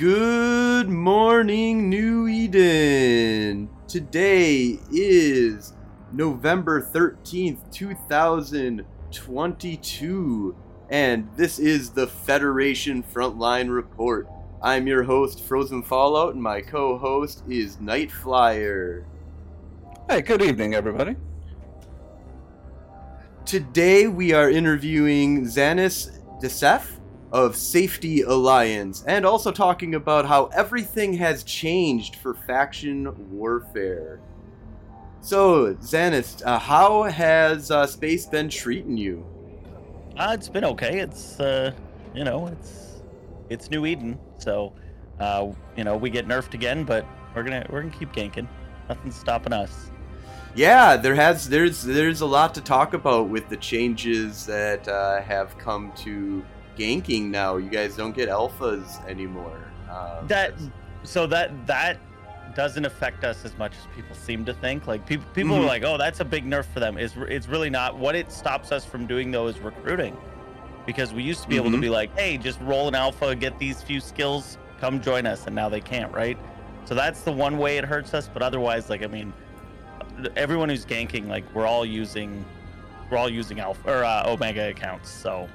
Good morning, New Eden. Today is November 13th, 2022, and this is the Federation Frontline Report. I'm your host, Frozen Fallout, and my co host is Night Flyer. Hey, good evening, everybody. Today we are interviewing Xanis Desef of Safety Alliance and also talking about how everything has changed for faction warfare. So, Xanis, uh, how has uh, space been treating you? Uh, it's been okay. It's uh, you know, it's it's New Eden, so uh, you know, we get nerfed again, but we're gonna we're gonna keep ganking. Nothing's stopping us. Yeah, there has there's there's a lot to talk about with the changes that uh, have come to ganking now. You guys don't get alphas anymore. Um, That so that that doesn't affect us as much as people seem to think. Like people people Mhm. are like, "Oh, that's a big nerf for them." It's it's really not. What it stops us from doing though is recruiting. Because we used to be able to Mhm. be like, "Hey, just roll an alpha, get these few skills, come join us." And now they can't, right? So that's the one way it hurts us, but otherwise like I mean, everyone who's ganking like we're all using we're all using alpha or uh, omega accounts. So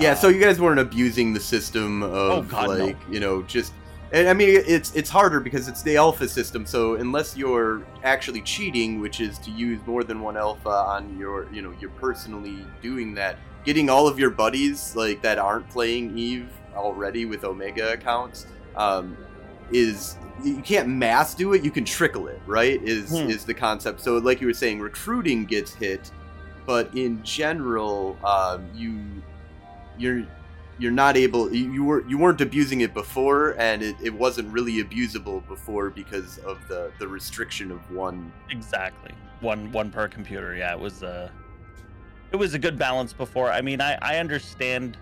Yeah, uh, so you guys weren't abusing the system of Oh, God, no. like, you know, just and I mean it's it's harder because it's the alpha system, so unless you're actually cheating, which is to use more than one alpha on your, you know, you're personally doing that, getting all of your buddies like that aren't playing Eve already with Omega accounts, um, is you can't mass do it, you can trickle it, right? Is Hmm. is the concept. So like you were saying, recruiting gets hit, but in general, um, you you're you're not able you, were you weren't abusing it before and it, it wasn't really abusable before because of the the restriction of one Exactly. One one per computer. Yeah, it was uh it was a good balance before. I mean, I I understand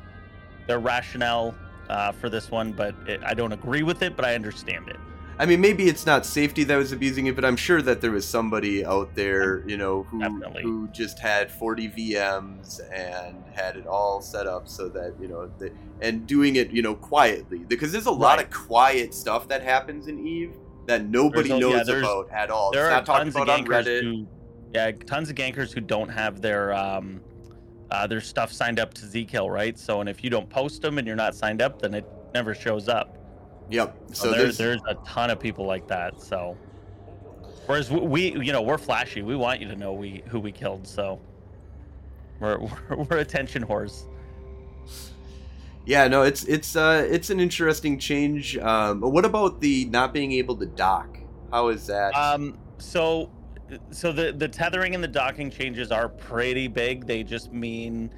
their rationale uh, for this one, but it, I don't agree with it, but I understand it. I mean maybe it's not safety that was abusing it but i'm sure that there was somebody out there you know who Definitely. who just had 40 vms and had it all set up so that you know the, and doing it you know quietly because there's a lot of quiet stuff that happens in eve that nobody yeah, knows there's- about at all there it's are tons of gankers who, yeah, tons of gankers who don't have their um uh, their stuff signed up to Zkill, right? So, and if you don't post them and you're not signed up, then it never shows up. Yep So, so there, there's there's a ton of people like that. So, whereas we, we, you know, we're flashy. We want you to know we who we killed. So, we're we're, we're attention whores. Yeah, no, it's it's uh it's an interesting change. Um, but what about the not being able to dock? How is that? Um, so, so the the tethering and the docking changes are pretty big. They just mean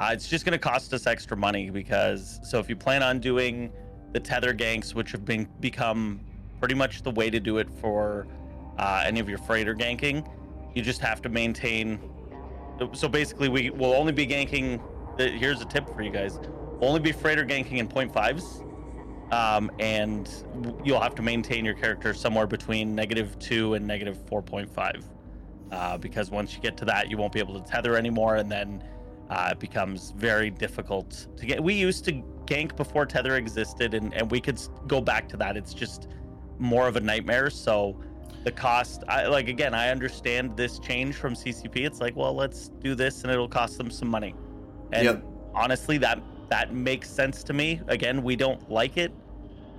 uh, it's just going to cost us extra money because so if you plan on doing the tether ganks, which have been become pretty much the way to do it for uh, any of your freighter ganking, you just have to maintain. So basically, we will only be ganking. Here's a tip for you guys: only be freighter ganking in fives um, and you'll have to maintain your character somewhere between negative two and negative four point five, uh, because once you get to that, you won't be able to tether anymore, and then uh, it becomes very difficult to get. We used to gank before tether existed, and and we could go back to that. It's just more of a nightmare. So the cost, I like again, I understand this change from CCP. It's like, well, let's do this, and it'll cost them some money. And Yep. honestly, that that makes sense to me. Again, we don't like it,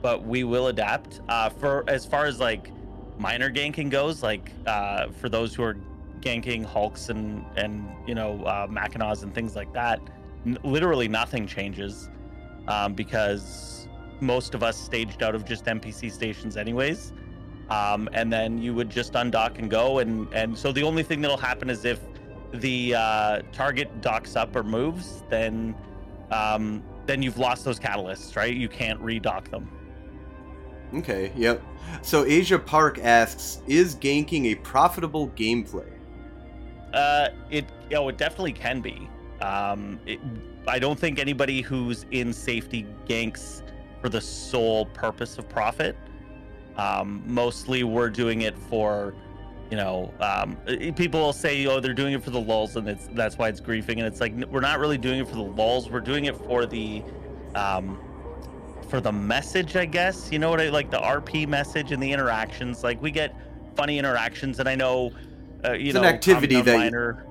but we will adapt. Uh, for as far as like minor ganking goes, like uh, for those who are ganking Hulks and and you know uh, Mackinaws and things like that, n- literally nothing changes um, because most of us staged out of just NPC stations anyways. Um, and then you would just undock and go, and and so the only thing that'll happen is if the uh, target docks up or moves, then um, then you've lost those catalysts, right? You can't redock them. okay, yep. So Asia Park asks, is ganking a profitable gameplay? Uh, it oh, it definitely can be. Um, it, I don't think anybody who's in safety ganks for the sole purpose of profit. Um, mostly, we're doing it for, you know, um, people will say, oh, they're doing it for the lulls, and it's that's why it's griefing, and it's like we're not really doing it for the lulls. We're doing it for the, um, for the message, I guess. You know what I like the RP message and the interactions. Like we get funny interactions, and I know, uh, you It's know, an activity that Miner-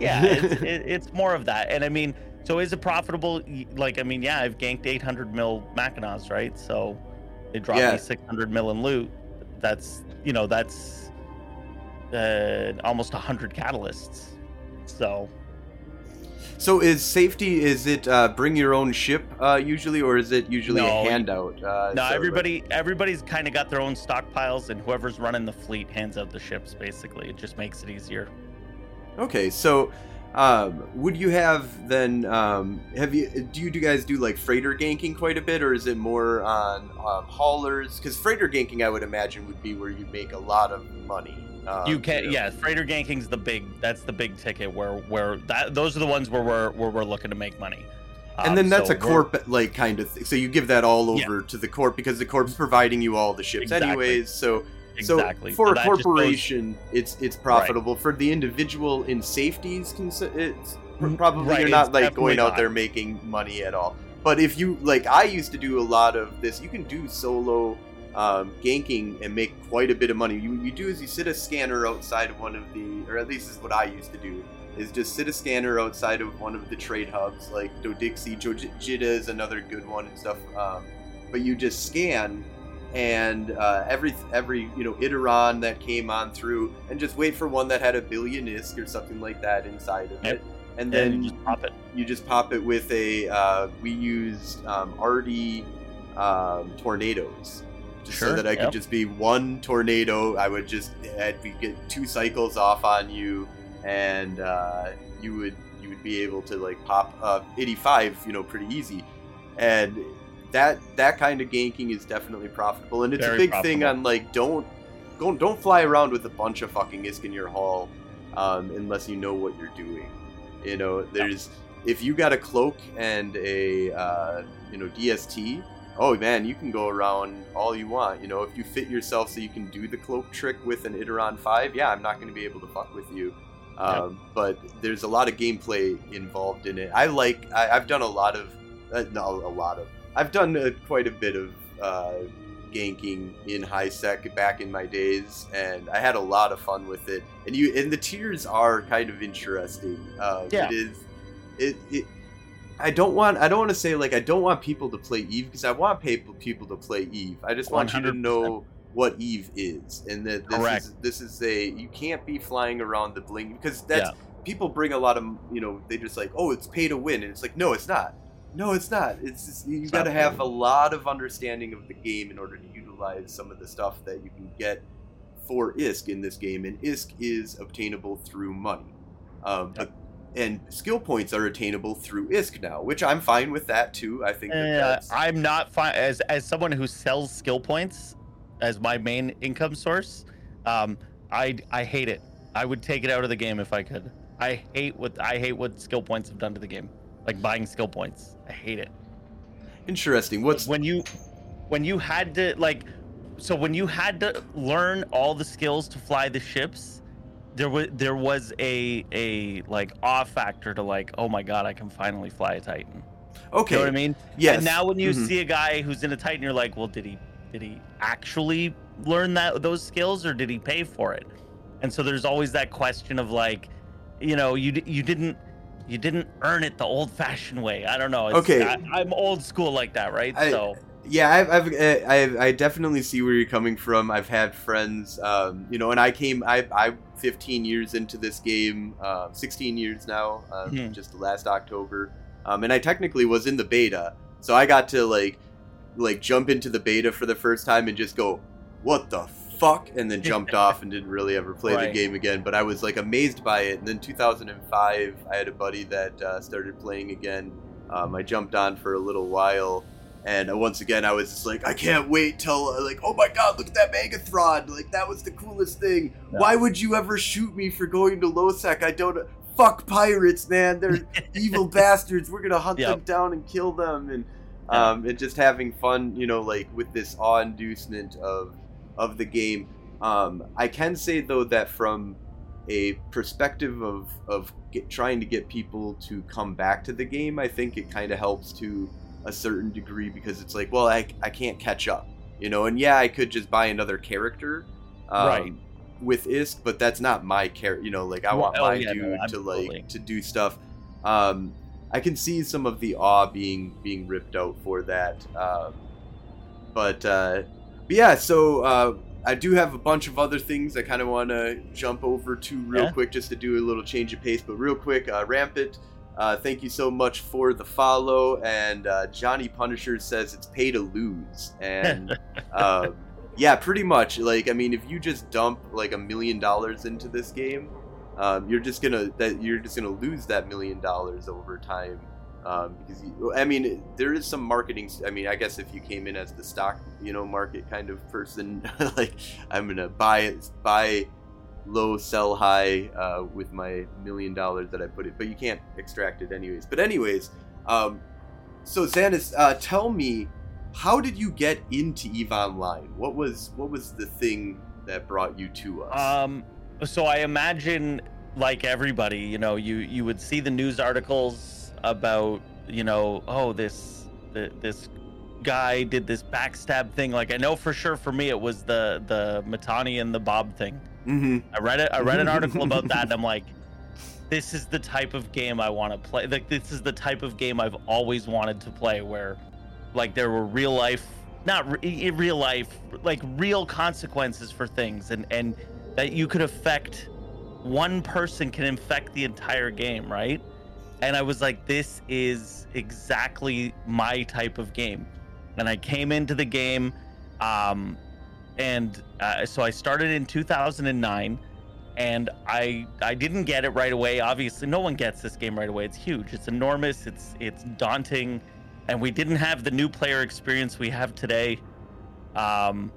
yeah, it's, it, it's more of that. And I mean, so is it profitable? Like, I mean, yeah, I've ganked 800 mil Mackinaws, right? So they dropped Yeah. me 600 mil in loot. That's you know that's uh, almost 100 catalysts. So So is safety? Is it uh, bring your own ship uh, usually, or is it usually No, a handout? Uh, no, so, like- everybody everybody's kind of got their own stockpiles, and whoever's running the fleet hands out the ships. Basically, it just makes it easier. Okay, so um, would you have then? Um, have you? Do you do you guys do like freighter ganking quite a bit, or is it more on um, haulers? Because freighter ganking, I would imagine, would be where you make a lot of money. Um, you can, know. yeah. Freighter ganking's the big. That's the big ticket where where that those are the ones where we're where we're looking to make money. And Um, then that's so a corp like kind of thing. So you give that all Yeah. over to the corp because the corp's providing you all the ships Exactly. anyways. So Exactly. So for So a that just goes- corporation, it's it's profitable. For the individual in safeties, consi- it's pr- Mm, probably right, you're not it's like going definitely out not. there making money at all. But if you like, I used to do a lot of this. You can do solo um, ganking and make quite a bit of money. You, you do is you sit a scanner outside of one of the, or at least is what I used to do, is just sit a scanner outside of one of the trade hubs, like Dodixie, Jojita is another good one and stuff. Um, but you just scan and uh, every every you know Iteron that came on through, and just wait for one that had a billion ISK or something like that inside of Yep. it, and and then you just pop it. you just pop it with a. Uh, we used um, RD um, tornadoes, just so that I could yep. just be one tornado. I would just I'd be, get two cycles off on you, and uh, you would you would be able to like pop uh, 85, you know, pretty easy, and that that kind of ganking is definitely profitable, and it's a Very big thing on like don't don't don't fly around with a bunch of fucking isk in your hull um, unless you know what you're doing. You know, there's if you got a cloak and a uh, you know DST. Oh man, you can go around all you want. You know, if you fit yourself so you can do the cloak trick with an Iteron five, yeah, I'm not going to be able to fuck with you. Um, But there's a lot of gameplay involved in it. I like. I, I've done a lot of. Uh, no, a lot of. I've done uh, quite a bit of uh, ganking in high sec back in my days, and I had a lot of fun with it. And you and the tiers are kind of interesting. Um, Yeah. It is. It, it. I don't want. I don't want to say like I don't want people to play Eve because I want people people to play Eve. I just want you to know what Eve is, and that this Correct. is this is a you can't be flying around the bling because that's people bring a lot of you know they just like oh it's pay to win and it's like no it's not no it's not it's just, you It's got to not pay to have a lot of understanding of the game in order to utilize some of the stuff that you can get for ISK in this game and ISK is obtainable through money um, but and skill points are attainable through ISK now which I'm fine with that too I think that Uh, that's I'm not fine as as someone who sells skill points as my main income source. Um, I I hate it. I would take it out of the game if I could. I hate what I hate what skill points have done to the game. Like buying skill points. I hate it. interesting what's when you when you had to like so when you had to learn all the skills to fly the ships there was there was a a like awe factor to like oh my god i can finally fly a titan okay you know what i mean yes and now when you Mhm. see a guy who's in a titan you're like well did he did he actually learn that those skills or did he pay for it and so there's always that question of like you know you you didn't you didn't earn it the old fashioned way i don't know it's, Okay. I, i'm old school like that right I- so Yeah, I've, I've, uh, I've, I definitely see where you're coming from. I've had friends, um, you know, and I came, I, I'm 15 years into this game, uh, 16 years now, uh, Mhm. just last October, um, and I technically was in the beta, so I got to like, like jump into the beta for the first time and just go, what the fuck, and then jumped off and didn't really ever play the game again. But I was like amazed by it. And then 2005, I had a buddy that uh, started playing again. Um, I jumped on for a little while. And once again, I was just like, I can't wait till, uh, like, oh my god, look at that Megathron! Like, that was the coolest thing. Yeah. Why would you ever shoot me for going to Losec? I don't. Fuck pirates, man! They're evil bastards. We're gonna hunt them down and kill them, and um, and just having fun, you know, like with this awe-inducement of of the game. Um, I can say though that from a perspective of of get, trying to get people to come back to the game, I think it kind of helps to a certain degree because it's like, well, I, I can't catch up, you know. And yeah, I could just buy another character, um, Right. with ISK, but that's not my character. You know, like I want oh, my yeah, no, to like to do stuff. Um, I can see some of the awe being being ripped out for that, um, but uh, but yeah. So uh, I do have a bunch of other things I kind of want to jump over to real Yeah. quick just to do a little change of pace. But real quick, uh, Rampant, uh, thank you so much for the follow. And uh, Johnny Punisher says it's pay to lose. And um, yeah, pretty much. Like, I mean, if you just dump like a million dollars into this game, um, you're just gonna that you're just gonna lose that million dollars over time. Um, because you, I mean, there is some marketing. I mean, I guess if you came in as the stock, you know, market kind of person, like I'm gonna buy it, buy low, sell high uh, with my million dollars that I put it, but you can't extract it anyways. But anyways, um, so Xanis, uh, tell me, how did you get into Eve Online? What was what was the thing that brought you to us? Um, so I imagine, like everybody, you know, you you would see the news articles about, you know, oh this this guy did this backstab thing. Like I know for sure for me it was the the Mittani and the Bob thing. mm-hmm. I read it. I read an article about that, and I'm like, this is the type of game I want to play. Like this is the type of game I've always wanted to play, where like there were real life, not re- in real life, like real consequences for things, and and that you could affect one person can infect the entire game, right? And I was like, this is exactly my type of game. And I came into the game, um, and uh, so I started in 2009, and I I didn't get it right away. Obviously, no one gets this game right away. It's huge. It's enormous. It's it's daunting, and we didn't have the new player experience we have today. Um,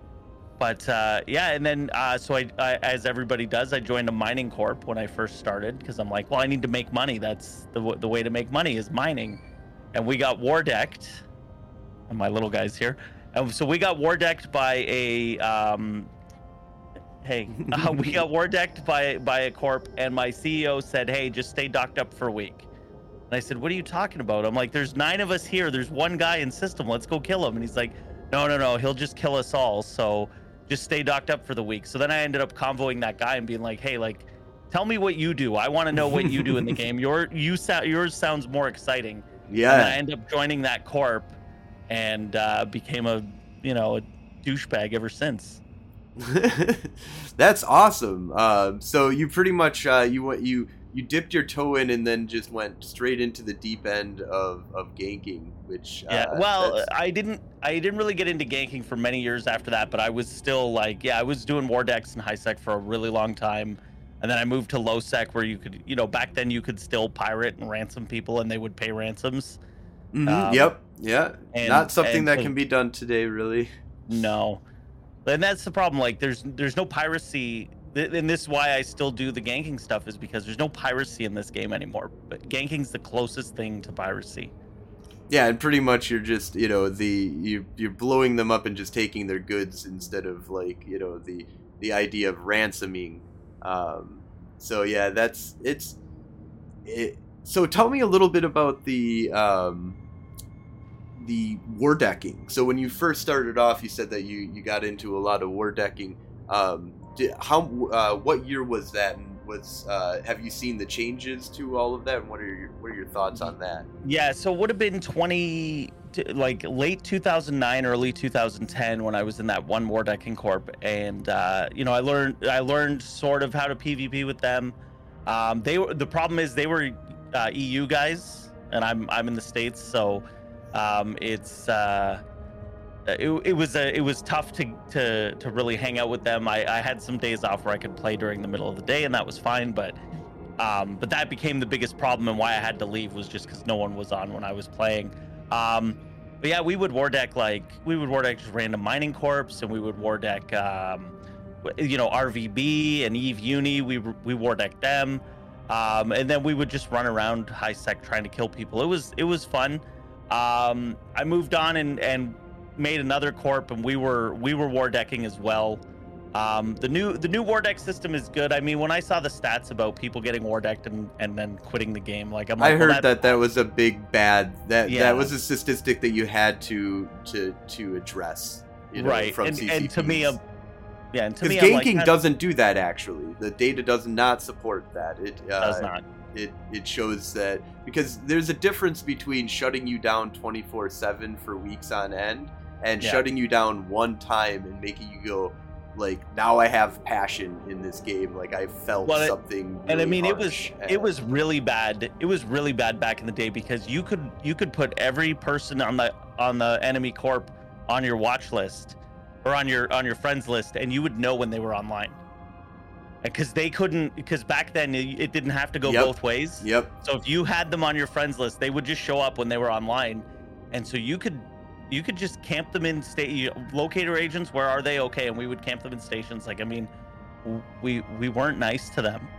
but uh, yeah, and then uh, so I, I, as everybody does, I joined a mining corp when I first started because I'm like, well, I need to make money. That's the w- the way to make money is mining, and we got war decked. And my little guys here, and so we got war decked by a um, hey, uh, we got war decked by by a corp, and my CEO said, hey, just stay docked up for a week. And I said, what are you talking about? I'm like, there's nine of us here. There's one guy in system. Let's go kill him. And he's like, no, no, no. He'll just kill us all. So just stay docked up for the week. So then I ended up convoying that guy and being like, hey, like, tell me what you do. I want to know what you do in the game. Your you sound yours sounds more exciting. Yeah. And I ended up joining that corp and uh, became a you know a douchebag ever since. That's awesome. Um, so you pretty much uh, you you you dipped your toe in and then just went straight into the deep end of, of ganking, which Yeah. uh, well, that's- I didn't I didn't really get into ganking for many years after that, but I was still like yeah I was doing war decks and high sec for a really long time. And then I moved to low sec where you could, you know, back then you could still pirate and ransom people and they would pay ransoms. Mhm, um, yep, yeah, and- not something and that can be done today, really. No, and that's the problem. Like, there's there's no piracy, th- and this is why I still do the ganking stuff is because there's no piracy in this game anymore. But ganking's the closest thing to piracy. Yeah, and pretty much you're just you know the you you're blowing them up and just taking their goods instead of like you know the the idea of ransoming. Um, so yeah, that's it's it. So tell me a little bit about the um, the war decking. So when you first started off, you said that you you got into a lot of war decking. Um, did, how uh, what year was that? And was uh, have you seen the changes to all of that? And what are your what are your thoughts on that? Yeah, so it would have been 20, like late 2009, early 2010 when I was in that one war decking corp, and uh, you know I learned I learned sort of how to PvP with them. Um, they were the problem is they were uh, EU guys, and I'm I'm in the states, so um, it's uh, it, it was a, it was tough to, to to really hang out with them. I, I had some days off where I could play during the middle of the day, and that was fine, but. Um, but that became the biggest problem, and why I had to leave was just because no one was on when I was playing. Um, but yeah, we would war deck like we would war deck just random mining corps, and we would war deck, um, you know, RVB and Eve Uni. We we war deck them, um, and then we would just run around high sec trying to kill people. It was it was fun. Um, I moved on and and made another corp, and we were we were war decking as well. Um, the new the new war deck system is good. I mean, when I saw the stats about people getting war decked and, and then quitting the game, like I'm like, I well, heard that that was a big bad that Yeah. that was a statistic that you had to to to address. You know, right. From and, and to me, um, yeah, and to Because me, I'm like, ganking doesn't do that actually. The data does not support that. It uh, does not. It it shows that because there's a difference between shutting you down 24/7 for weeks on end and Yeah. shutting you down one time and making you go like now I have passion in this game. Like I felt Well, something. and I mean, it was harsh it was really bad. It was really bad back in the day because you could you could put every person on the on the enemy corp on your watch list or on your on your friends list, and you would know when they were online. Because they couldn't, because back then it it didn't have to go Yep. both ways. Yep. So if you had them on your friends list, they would just show up when they were online, and so you could you could just camp them in state locator agents. Where are they? Okay, and we would camp them in stations. Like I mean, we we weren't nice to them.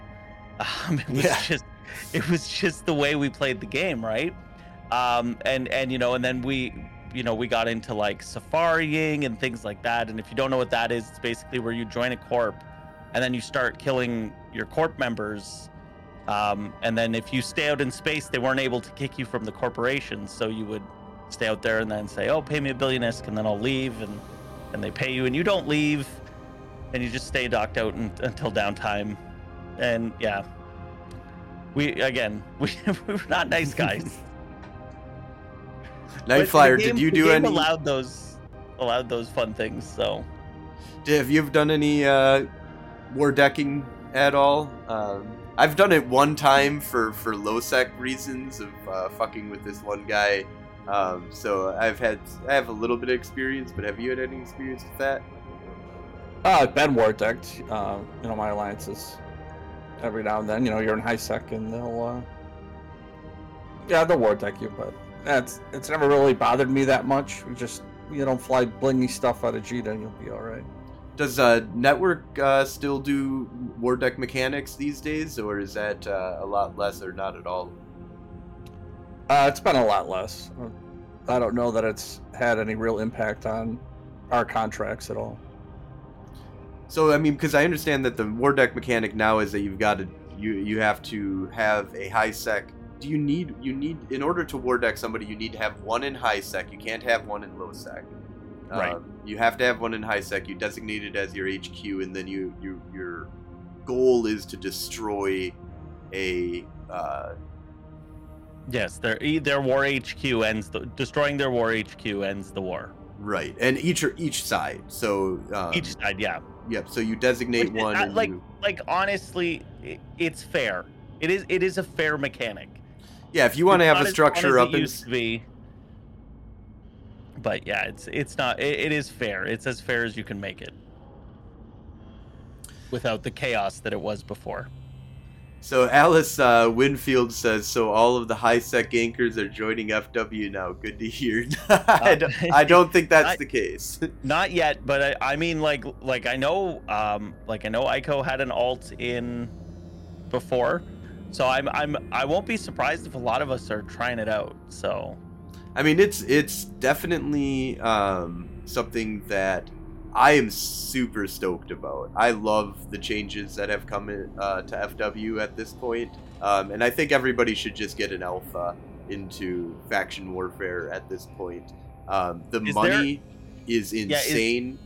Um, it was Yeah. just it was just the way we played the game, right? Um, and and you know, and then we you know we got into like safariing and things like that. And if you don't know what that is, it's basically where you join a corp, and then you start killing your corp members. Um, and then if you stay out in space, they weren't able to kick you from the corporation, so you would stay out there and then say, "Oh, pay me a billion isk," and then I'll leave, and and they pay you, and you don't leave, and you just stay docked out un until downtime, and yeah, we again we, we were not nice guys. But the Night Flyer, game- did you the do game any? allowed those allowed those fun things? So Have you done any uh, war decking at all? Um, I've done it one time for for low sec reasons of uh, fucking with this one guy. Um, so I've had I have a little bit of experience, but have you had any experience with that? Uh, I've been war decked. Uh, you know, my alliances. Every now and then, you know, you're in high sec and they'll, uh, yeah, they'll war deck you, but that's it's never really bothered me that much. We just you don't fly blingy stuff out of Jita and you'll be all right. Does uh, network uh, still do war deck mechanics these days, or is that uh, a lot less or not at all? Uh, it's been a lot less. I don't know that it's had any real impact on our contracts at all. So I mean, because I understand that the war deck mechanic now is that you've got to you you have to have a high sec. Do you need you need in order to war deck somebody? You need to have one in high sec. You can't have one in low sec. Right. Um, you have to have one in high sec. You designate it as your HQ, and then you you your goal is to destroy a uh, yes, their their war HQ ends the destroying their war HQ ends the war. right, and each or each side. So um, Each side, yeah. Yep. So you designate Which one. I- like you, like honestly, i it's fair. It is it is a fair mechanic. yeah, if you want to have a structure up it in used to be. But yeah, it's it's not. It, it is fair. It's as fair as you can make it, without the chaos that it was before. So Alice uh, Winfield says, so all of the high sec anchors are joining FW now. Good to hear. I, don't, I don't think that's I- the case. Not yet, but I, I mean, like, like I know, um, like I know, Ico had an alt in before, so I'm, I'm, I won't be surprised if a lot of us are trying it out. So, I mean, it's it's definitely um, something that I am super stoked about. I love the changes that have come in, uh, to FW at this point, um, and I think everybody should just get an alpha into faction warfare at this point. Um, the Is money is is- insane.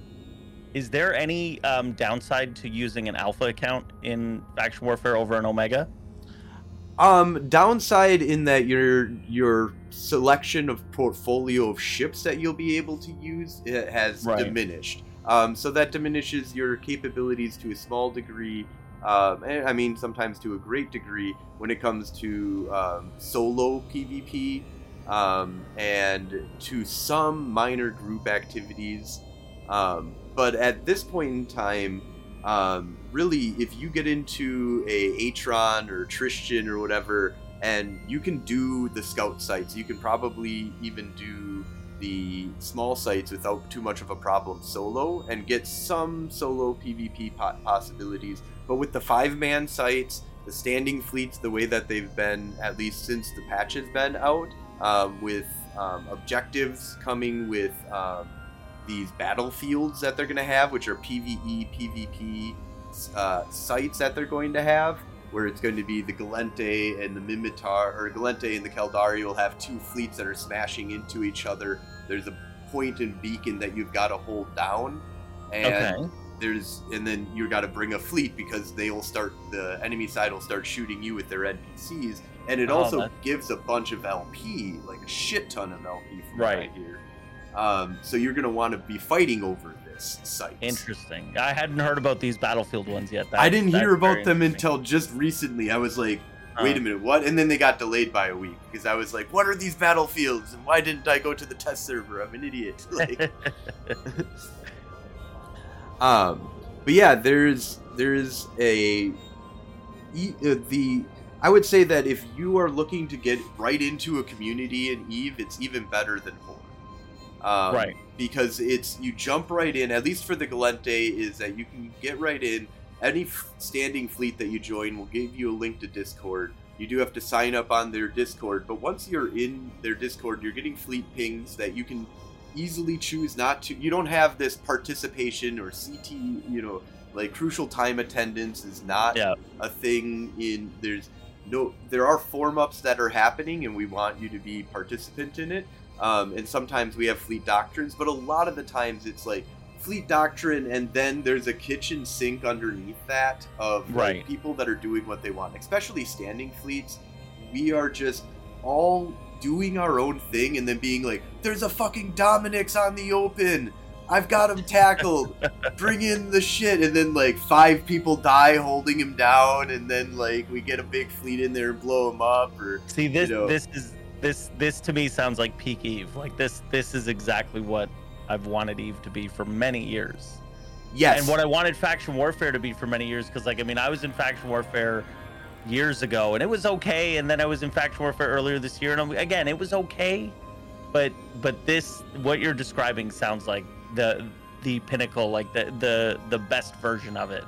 is there any um, downside to using an alpha account in faction warfare over an omega? Um, downside in that your your selection of portfolio of ships that you'll be able to use it has Right. diminished. Um, so that diminishes your capabilities to a small degree. Um, and I mean, sometimes to a great degree when it comes to um, solo PvP um, and to some minor group activities. Um, but at this point in time, um, really, if you get into a Atron or Tristan or whatever, and you can do the scout sites, you can probably even do the small sites without too much of a problem solo and get some solo PvP po- possibilities. But with the five man sites, the standing fleets, the way that they've been, at least since the patch has been out, um, with um, objectives coming with um, these battlefields that they're going to have, which are PVE, PvP uh, sites that they're going to have, where it's going to be the Gallente and the Minmatar, or Gallente and the Caldari will have two fleets that are smashing into each other. There's a point and beacon that you've got to hold down, and Okay. there's and then you've got to bring a fleet because they will start the enemy side will start shooting you with their NPCs, and it Oh, also that- gives a bunch of LP, like a shit ton of LP from Right. right here. Um, so you're gonna want to be fighting over Interesting. I hadn't heard about these battlefield ones yet. That, I didn't hear about them until just recently. I was like, wait a Uh, minute, what? And then they got delayed by a week because I was like, what are these battlefields and why didn't I go to the test server? I'm an idiot. Like, um, but yeah, there's there's a uh, the I would say that if you are looking to get right into a community in Eve, it's even better than Horde. Um, Right. Because it's you jump right in. At least for the Gallente, is that you can get right in. Any f- standing fleet that you join will give you a link to Discord. You do have to sign up on their Discord, but once you're in their Discord, you're getting fleet pings that you can easily choose not to. You don't have this participation or CT, you know, like crucial time attendance is not Yeah. a thing in there's no there are form ups that are happening and we want you to be participant in it um, and sometimes we have fleet doctrines but a lot of the times it's like fleet doctrine and then there's a kitchen sink underneath that of like, Right. people that are doing what they want especially standing fleets we are just all doing our own thing and then being like there's a fucking dominix on the open i've got him tackled bring in the shit and then like five people die holding him down and then like we get a big fleet in there and blow him up or See this you know. this is this this to me sounds like peak Eve. Like this this is exactly what I've wanted Eve to be for many years. yes And what I wanted faction warfare to be for many years cuz like I mean I was in faction warfare years ago and it was okay and then I was in faction warfare earlier this year and I'm, again it was okay but but this what you're describing sounds like the the pinnacle like the the the best version of it.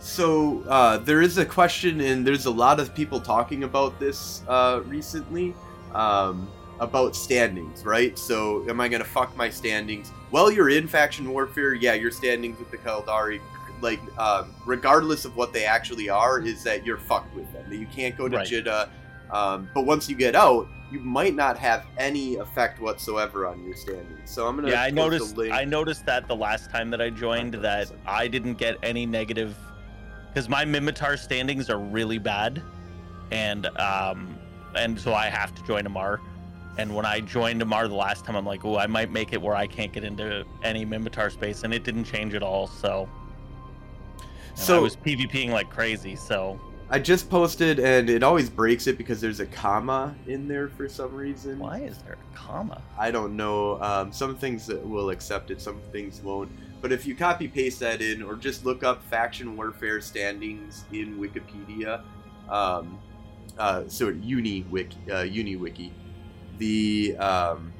so uh, there is a question and there's a lot of people talking about this uh, recently um, about standings right so am i gonna fuck my standings well you're in faction warfare yeah your standings with the Caldari like um, regardless of what they actually are is that you're fucked with them that you can't go to Right. Jita um, but once you get out you might not have any effect whatsoever on your standings so i'm gonna Yeah, I noticed. I noticed that the last time that I joined that 100%. I didn't get any negative because my Minmatar standings are really bad, and um and so I have to join Amarr. And when I joined Amarr the last time, I'm like, oh, I might make it where I can't get into any Minmatar space, and it didn't change at all. So, and I was PvPing like crazy. So I just posted, and it always breaks it because there's a comma in there for some reason. why is there a comma? I don't know. Um, some things will accept it, some things won't. But if you copy paste that in, or just look up faction warfare standings in Wikipedia, um, uh, so UniWiki, uh, the um,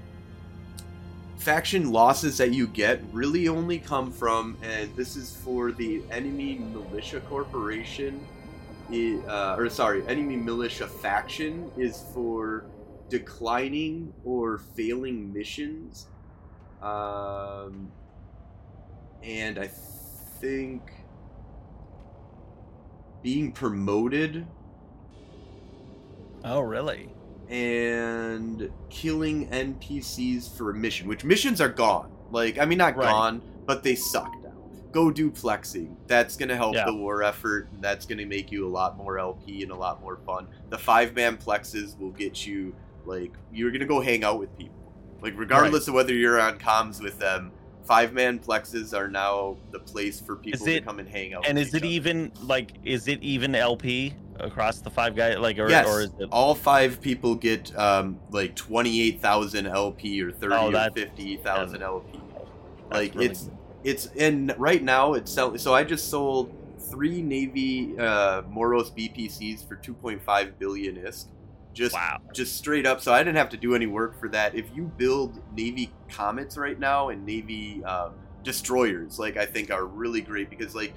faction losses that you get really only come from, and this is for the enemy militia corporation, uh, or sorry, enemy militia faction is for declining or failing missions. Um, and I think being promoted Oh, really? and killing NPCs for a mission, which missions are gone. Like, I mean, not Right. gone, but they suck now. Go do plexing. That's going to help Yeah. the war effort. and That's going to make you a lot more LP and a lot more fun. The five man plexes will get you, like, you're going to go hang out with people. Like, regardless of whether you're on comms with them, five man plexes are now the place for people to come and hang out And with is it other. even like is it even LP across the five guys? Like, or, yes, or is it? all five people get um, like twenty eight thousand LP or thirty Oh, or fifty thousand LP. Like really it's good. it's and right now it's selling. So I just sold three Navy uh, Moros BPCs for two point five billion ISK. Just wow. just straight up. So I didn't have to do any work for that. If you build Navy comets right now and Navy um, destroyers, like I think are really great because like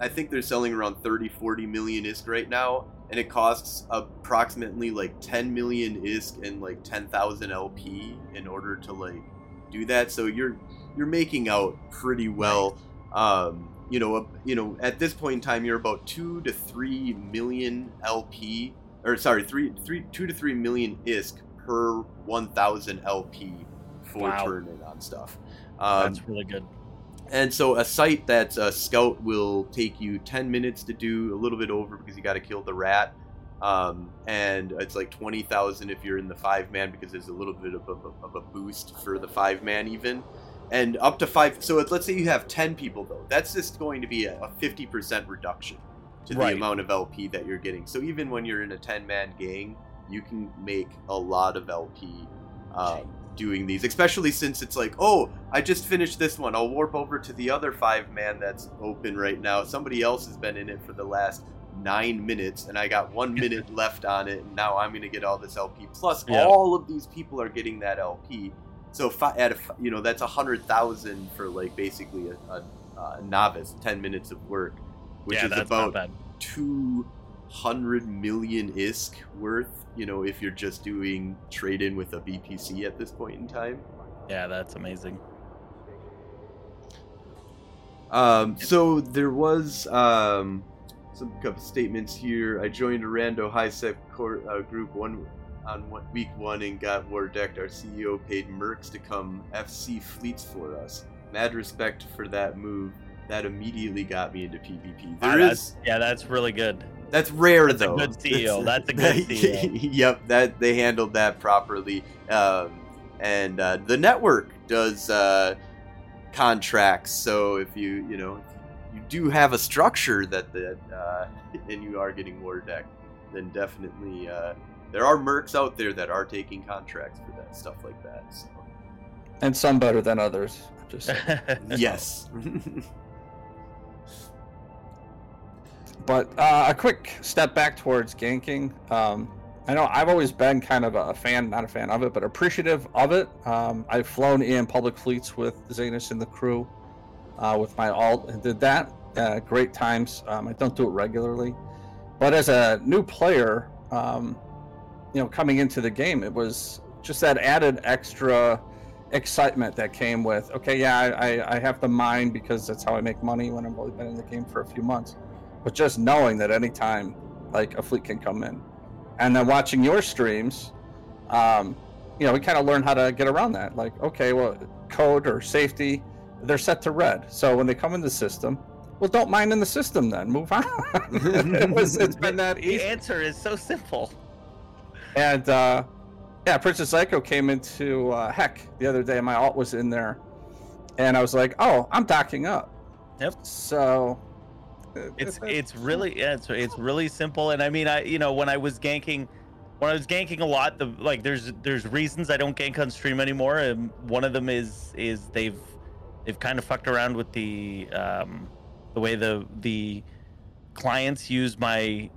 I think they're selling around 30, 40 million ISK right now, and it costs approximately like 10 million ISK and like 10,000 LP in order to like do that. So you're you're making out pretty well. Um, you know, uh, you know, at this point in time, you're about two to three million LP, or sorry, three, three, two to three million ISK per 1,000 LP for Wow. turning on stuff. Um, That's really good. And so a site that's a scout will take you 10 minutes to do, a little bit over because you got to kill the rat. Um, and it's like 20,000 if you're in the five man because there's a little bit of a, of a boost for the five man even. And up to five. So let's say you have 10 people though, that's just going to be a, a 50% reduction to the Right. amount of LP that you're getting. So even when you're in a 10 man gang, you can make a lot of LP um, doing these, especially since it's like, oh, I just finished this one. I'll warp over to the other five man that's open right now. Somebody else has been in it for the last nine minutes, and I got one minute left on it, and now I'm going to get all this LP. Plus, yeah. all of these people are getting that LP. So if at a, you know that's a hundred thousand for like basically a, a, a, novice, ten minutes of work, which yeah, is about two 100 million ISK worth, you know, if you're just doing trade in with a BPC at this point in time. Yeah, that's amazing. Um, so there was um, some couple statements here. I joined a rando high sec uh, group one on one, week one and got war decked. Our CEO paid Mercs to come FC fleets for us. Mad respect for that move. That immediately got me into PvP. There that's, is yeah, that's really good. That's rare That's a though. good CEO. That's a good CEO. yep, that they handled that properly. Um, and uh, the network does uh, contracts. So if you you know you do have a structure that that uh, and you are getting war deck, then definitely uh, there are mercs out there that are taking contracts for that stuff like that. So and some better than others. Just yes. But uh, a quick step back towards ganking. Um, I know I've always been kind of a fan, not a fan of it, but appreciative of it. Um, I've flown in public fleets with Xanis and the crew uh, with my alt and did that. Uh, great times. Um, I don't do it regularly, but as a new player, um, you know, coming into the game, it was just that added extra excitement that came with. Okay, yeah, I, I, I have to mine because that's how I make money when I've only been in the game for a few months but just knowing that anytime like a fleet can come in. And then watching your streams um, you know we kind of learn how to get around that. Like okay well code or safety they're set to red. So when they come in the system well don't mind in the system then. Move on. It was, it's been that easy. the answer is so simple. and uh, yeah princess psycho came into uh, Hek the other day. My alt was in there. And i was like oh i'm docking up. Yep. so It's it's really yeah, it's it's really simple. And I mean, I you know when I was ganking, when I was ganking a lot, the like there's there's reasons I don't gank on stream anymore. And one of them is is they've they've kind of fucked around with the um the way the the clients use my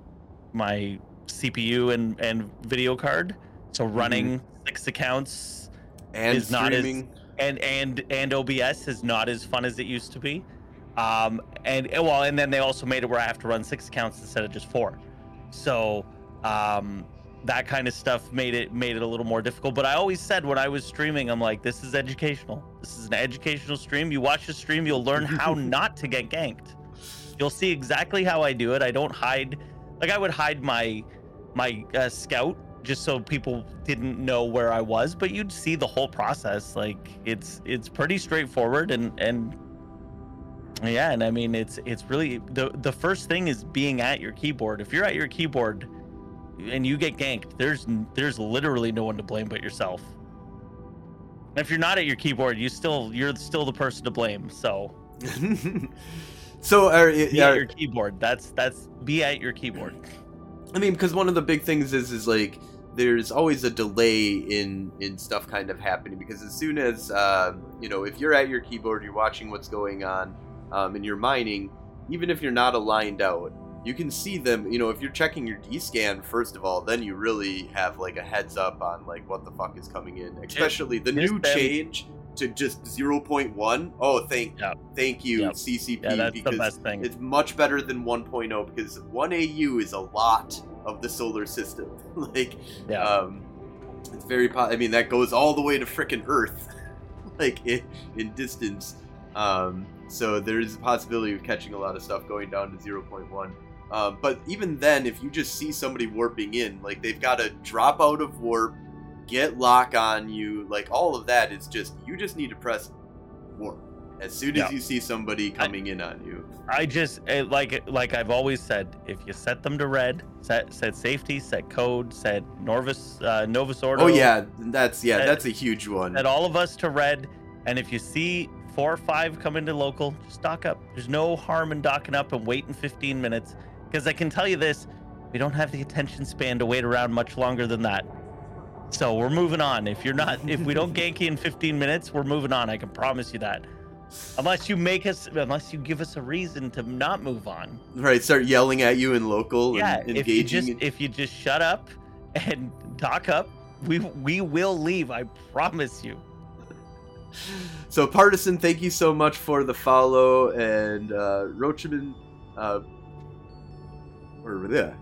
my CPU and and video card. So running six accounts and Is not as- and and and OBS is not as fun as it used to be. Um, and well, and then they also made it where I have to run six accounts instead of just four. So um, that kind of stuff made it made it a little more difficult. But I always said when I was streaming, I'm like, this is educational. This is an educational stream. You watch the stream, you'll learn how not to get ganked. You'll see exactly how I do it. I don't hide. Like I would hide my my uh, scout just so people didn't know where I was, but you'd see the whole process. Like it's it's pretty straightforward and and yeah, and I mean it's it's really the the first thing is being at your keyboard. If you're at your keyboard and you get ganked, there's there's literally no one to blame but yourself. And if you're not at your keyboard, you still you're still the person to blame. So so are, be are, at your keyboard. That's that's be at your keyboard. I mean, because one of the big things is is like there's always a delay in in stuff kind of happening because as soon as um, you know if you're at your keyboard, you're watching what's going on, um, and you're mining, even if you're not aligned out, you can see them. You know, if you're checking your D scan first of all, then you really have like a heads up on like what the fuck is coming in, especially the new them- change to just 0.1. Oh, thank Yeah. thank you Yep. CCP Yeah, that's because the best thing. it's much better than 1.0 because 1AU is a lot of the solar system. like, Yeah. um, it's very. Po- I mean, that goes all the way to frickin' Earth. like in, in distance. Um, so there's a possibility of catching a lot of stuff going down to 0.1. Um, but even then, if you just see somebody warping in, like they've got to drop out of warp, get lock on you, like all of that is just you just need to press warp as soon as Yeah. you see somebody coming in on you. I just eh, like like I've always said, if you set them to red, set set safety, set code, set Norvis uh, Novus Ordo. Oh yeah, that's yeah, And- that's a huge one. Set all of us to red, and if you see four or five come into local, just dock up. There's no harm in docking up and waiting 15 minutes, because I can tell you this, we don't have the attention span to wait around much longer than that. So we're moving on. If you're not, if we don't gank you in 15 minutes, we're moving on. I can promise you that. Unless you make us, unless you give us a reason to not move on. Right, start yelling at you in local Yeah, and if you just if you just shut up and dock up, we we will leave. I promise you. So Partisan, thank you so much for the follow, and uh, Rochaman, uh, where were they?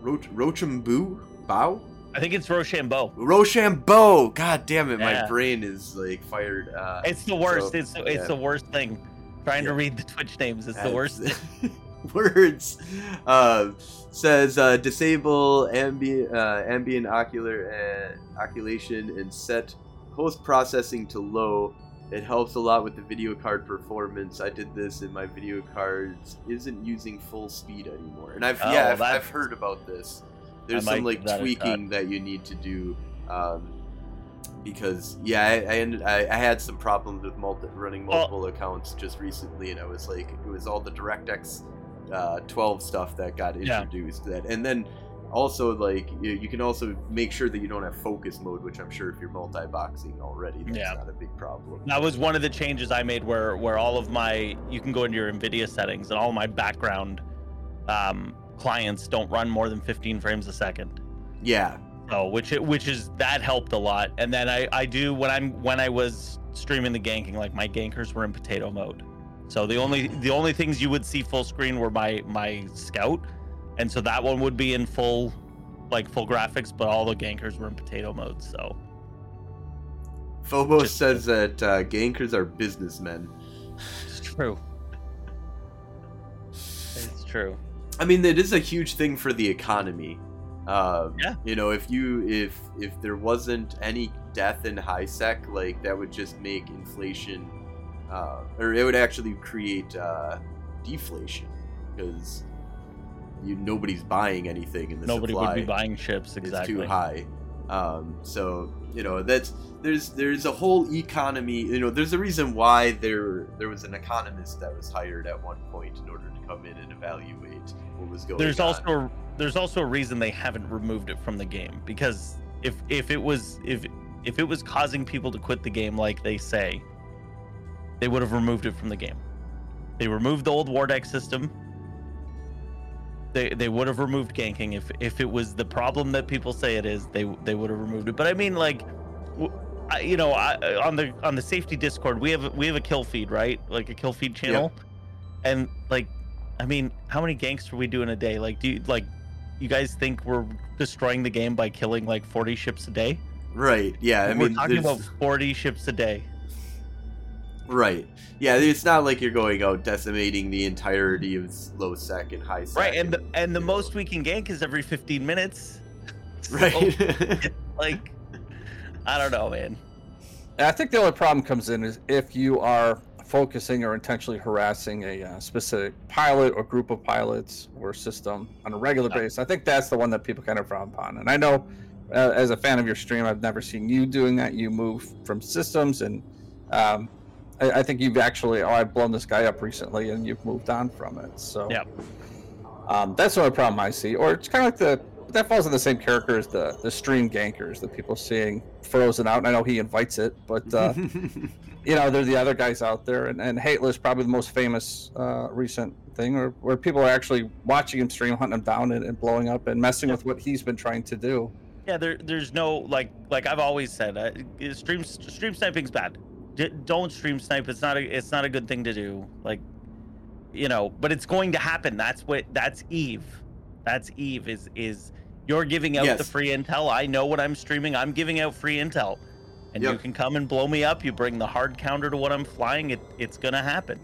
Roch Rochambeau? Bow? I think it's Rochambeau. Rochambeau! God damn it, my brain is like fired. Uh, It's the worst. So, it's it's yeah. the worst thing. Trying to read the Twitch names. It's the worst. words. Uh, says uh, disable ambient uh, ambient ocular uh, oculation and set post processing to low. It helps a lot with the video card performance. I did this, and my video cards isn't using full speed anymore. And I've Oh, yeah, I've, I've heard about this. There's I some like that tweaking that you need to do. Um, because yeah, I I, ended, I I had some problems with multi, running multiple accounts just recently, and I was like, it was all the DirectX uh, 12 stuff that got Yeah. introduced. That and then also like you, you can also make sure that you don't have focus mode, which I'm sure if you're multi-boxing already, that's Yeah. not a big problem. That was one of the changes I made where where all of my you can go into your Nvidia settings and all my background um, clients don't run more than 15 frames a second. Yeah, So which it, which is that helped a lot. And then I I do when I'm when I was streaming the ganking like my gankers were in potato mode. So the only the only things you would see full screen were my my scout, and so that one would be in full like full graphics, but all the gankers were in potato mode. So Phobos Just- says that uh, gankers are businessmen. it's true. It's true. I mean, it is a huge thing for the economy. Um, Yeah. You know, if you if if there wasn't any death in high sec, like that would just make inflation, uh, or it would actually create uh, deflation because you nobody's buying anything in the Nobody supply would be buying chips is exactly. too high. Um, so you know that's there's there's a whole economy. You know, there's a reason why there there was an economist that was hired at one point in order to come in and evaluate what was going There's on. also there's also a reason they haven't removed it from the game because if if it was if if it was causing people to quit the game like they say, they would have removed it from the game. They removed the old war dec system. They they would have removed ganking if if it was the problem that people say it is. They they would have removed it. But I mean like. I, you know, I, on the on the safety Discord, we have we have a kill feed, right? Like a kill feed channel, yep. and like I mean, how many ganks are we doing a day? Like, do you like, you guys think we're destroying the game by killing like 40 ships a day? right. Yeah, I we're mean, talking there's- about 40 ships a day. Right. Yeah, it's not like you're going out decimating the entirety of low sec and high sec. Right, and the, and the most know. we can gank is every 15 minutes. So, right. like, I don't know, man. And I think the only problem comes in is if you are focusing or intentionally harassing a uh, specific pilot or group of pilots or system on a regular Yeah. basis. I think that's the one that people kind of frown upon. And I know, uh, as a fan of your stream, I've never seen you doing that. You move from systems, and um, I, I think you've actually, oh, I've blown this guy up recently, and you've moved on from it. So Yep. um, that's the only problem I see. Or it's kind of like the that falls in the same character as the the stream gankers the people seeing frozen out. And I know he invites it, but uh, you know, there's the other guys out there, and, and Hateless probably the most famous uh, recent thing, where, where people are actually watching him stream, hunting him down, and, and blowing up, and messing with what he's been trying to do. Yeah, there, there's no like, like I've always said, uh, stream stream sniping's bad. D- don't stream snipe. It's not a, it's not a good thing to do. Like, you know, but it's going to happen. That's what, that's Eve. That's Eve. Is is You're giving out the free intel. I know what I'm streaming. I'm giving out free intel. And you can come and blow me up. You bring the hard counter to what I'm flying. It, it's going to happen.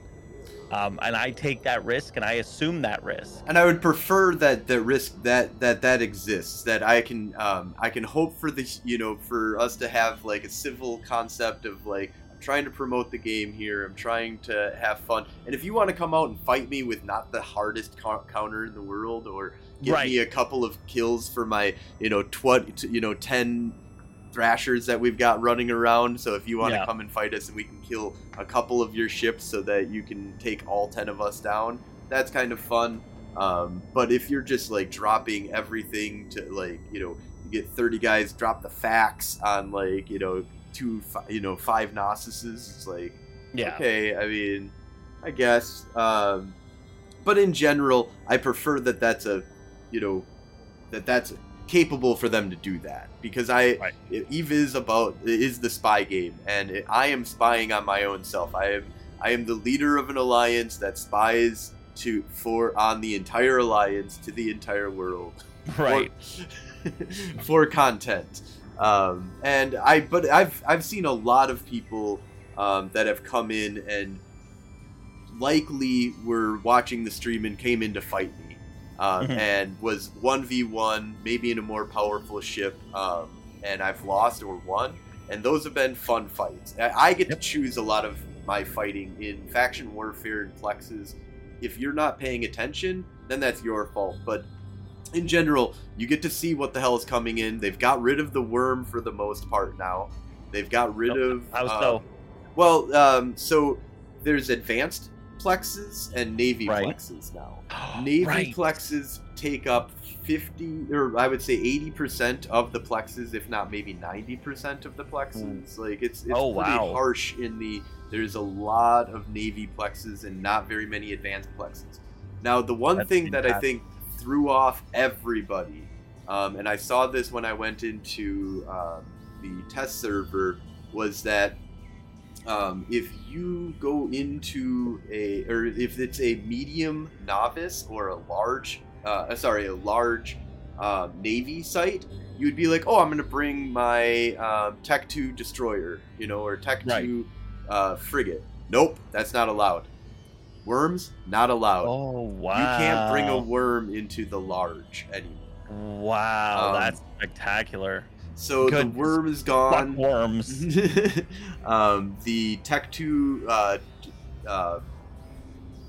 Um, and I take that risk and I assume that risk. and I would prefer that the risk that that that exists. That I can um, I can hope for the you know for us to have like a civil concept of like trying to promote the game here. I'm trying to have fun. And if you want to come out and fight me with not the hardest co- counter in the world, or give Right. me a couple of kills for my you know twenty you know ten thrashers that we've got running around. So if you want to come and fight us, and we can kill a couple of your ships so that you can take all ten of us down, that's kind of fun. Um, but if you're just like dropping everything to like you know you get 30 guys drop the facts on like you know two fi- you know five Gnostises, it's like Yeah. okay i mean i guess um but in general i prefer that that's a you know that that's capable for them to do that because i Right. eve is about is the spy game and it, i am spying on my own self i am i am the leader of an alliance that spies to for on the entire alliance to the entire world Right. for, for content. Um, and I, but I've I've seen a lot of people um, that have come in and likely were watching the stream and came in to fight me, um, Mhm. and was one v one, maybe in a more powerful ship, um, and I've lost or won, and those have been fun fights. I, I get Yep. to choose a lot of my fighting in faction warfare and plexes. If you're not paying attention, then that's your fault. But in general, you get to see what the hell is coming in. They've got rid of the worm for the most part now. They've got rid of. How so? Well, um, so there's advanced plexes and navy Right. plexes now. Navy right. plexes take up 50, or I would say 80% of the plexes, if not maybe 90% of the plexes. Like it's, it's Oh, pretty wow. harsh in the. There's a lot of navy plexes and not very many advanced plexes. Now, the one That's thing that I think threw off everybody, um, and I saw this when I went into um, the test server, was that um, if you go into a or if it's a medium novice or a large uh, sorry a large uh, navy site you'd be like oh i'm gonna bring my um, tech 2 destroyer you know or tech 2 uh, frigate. Nope that's not allowed worms not allowed Oh wow! you can't bring a worm into the large anymore Wow, Um, that's spectacular. so the worm is Fuck gone worms. um, the Tech 2 uh, uh,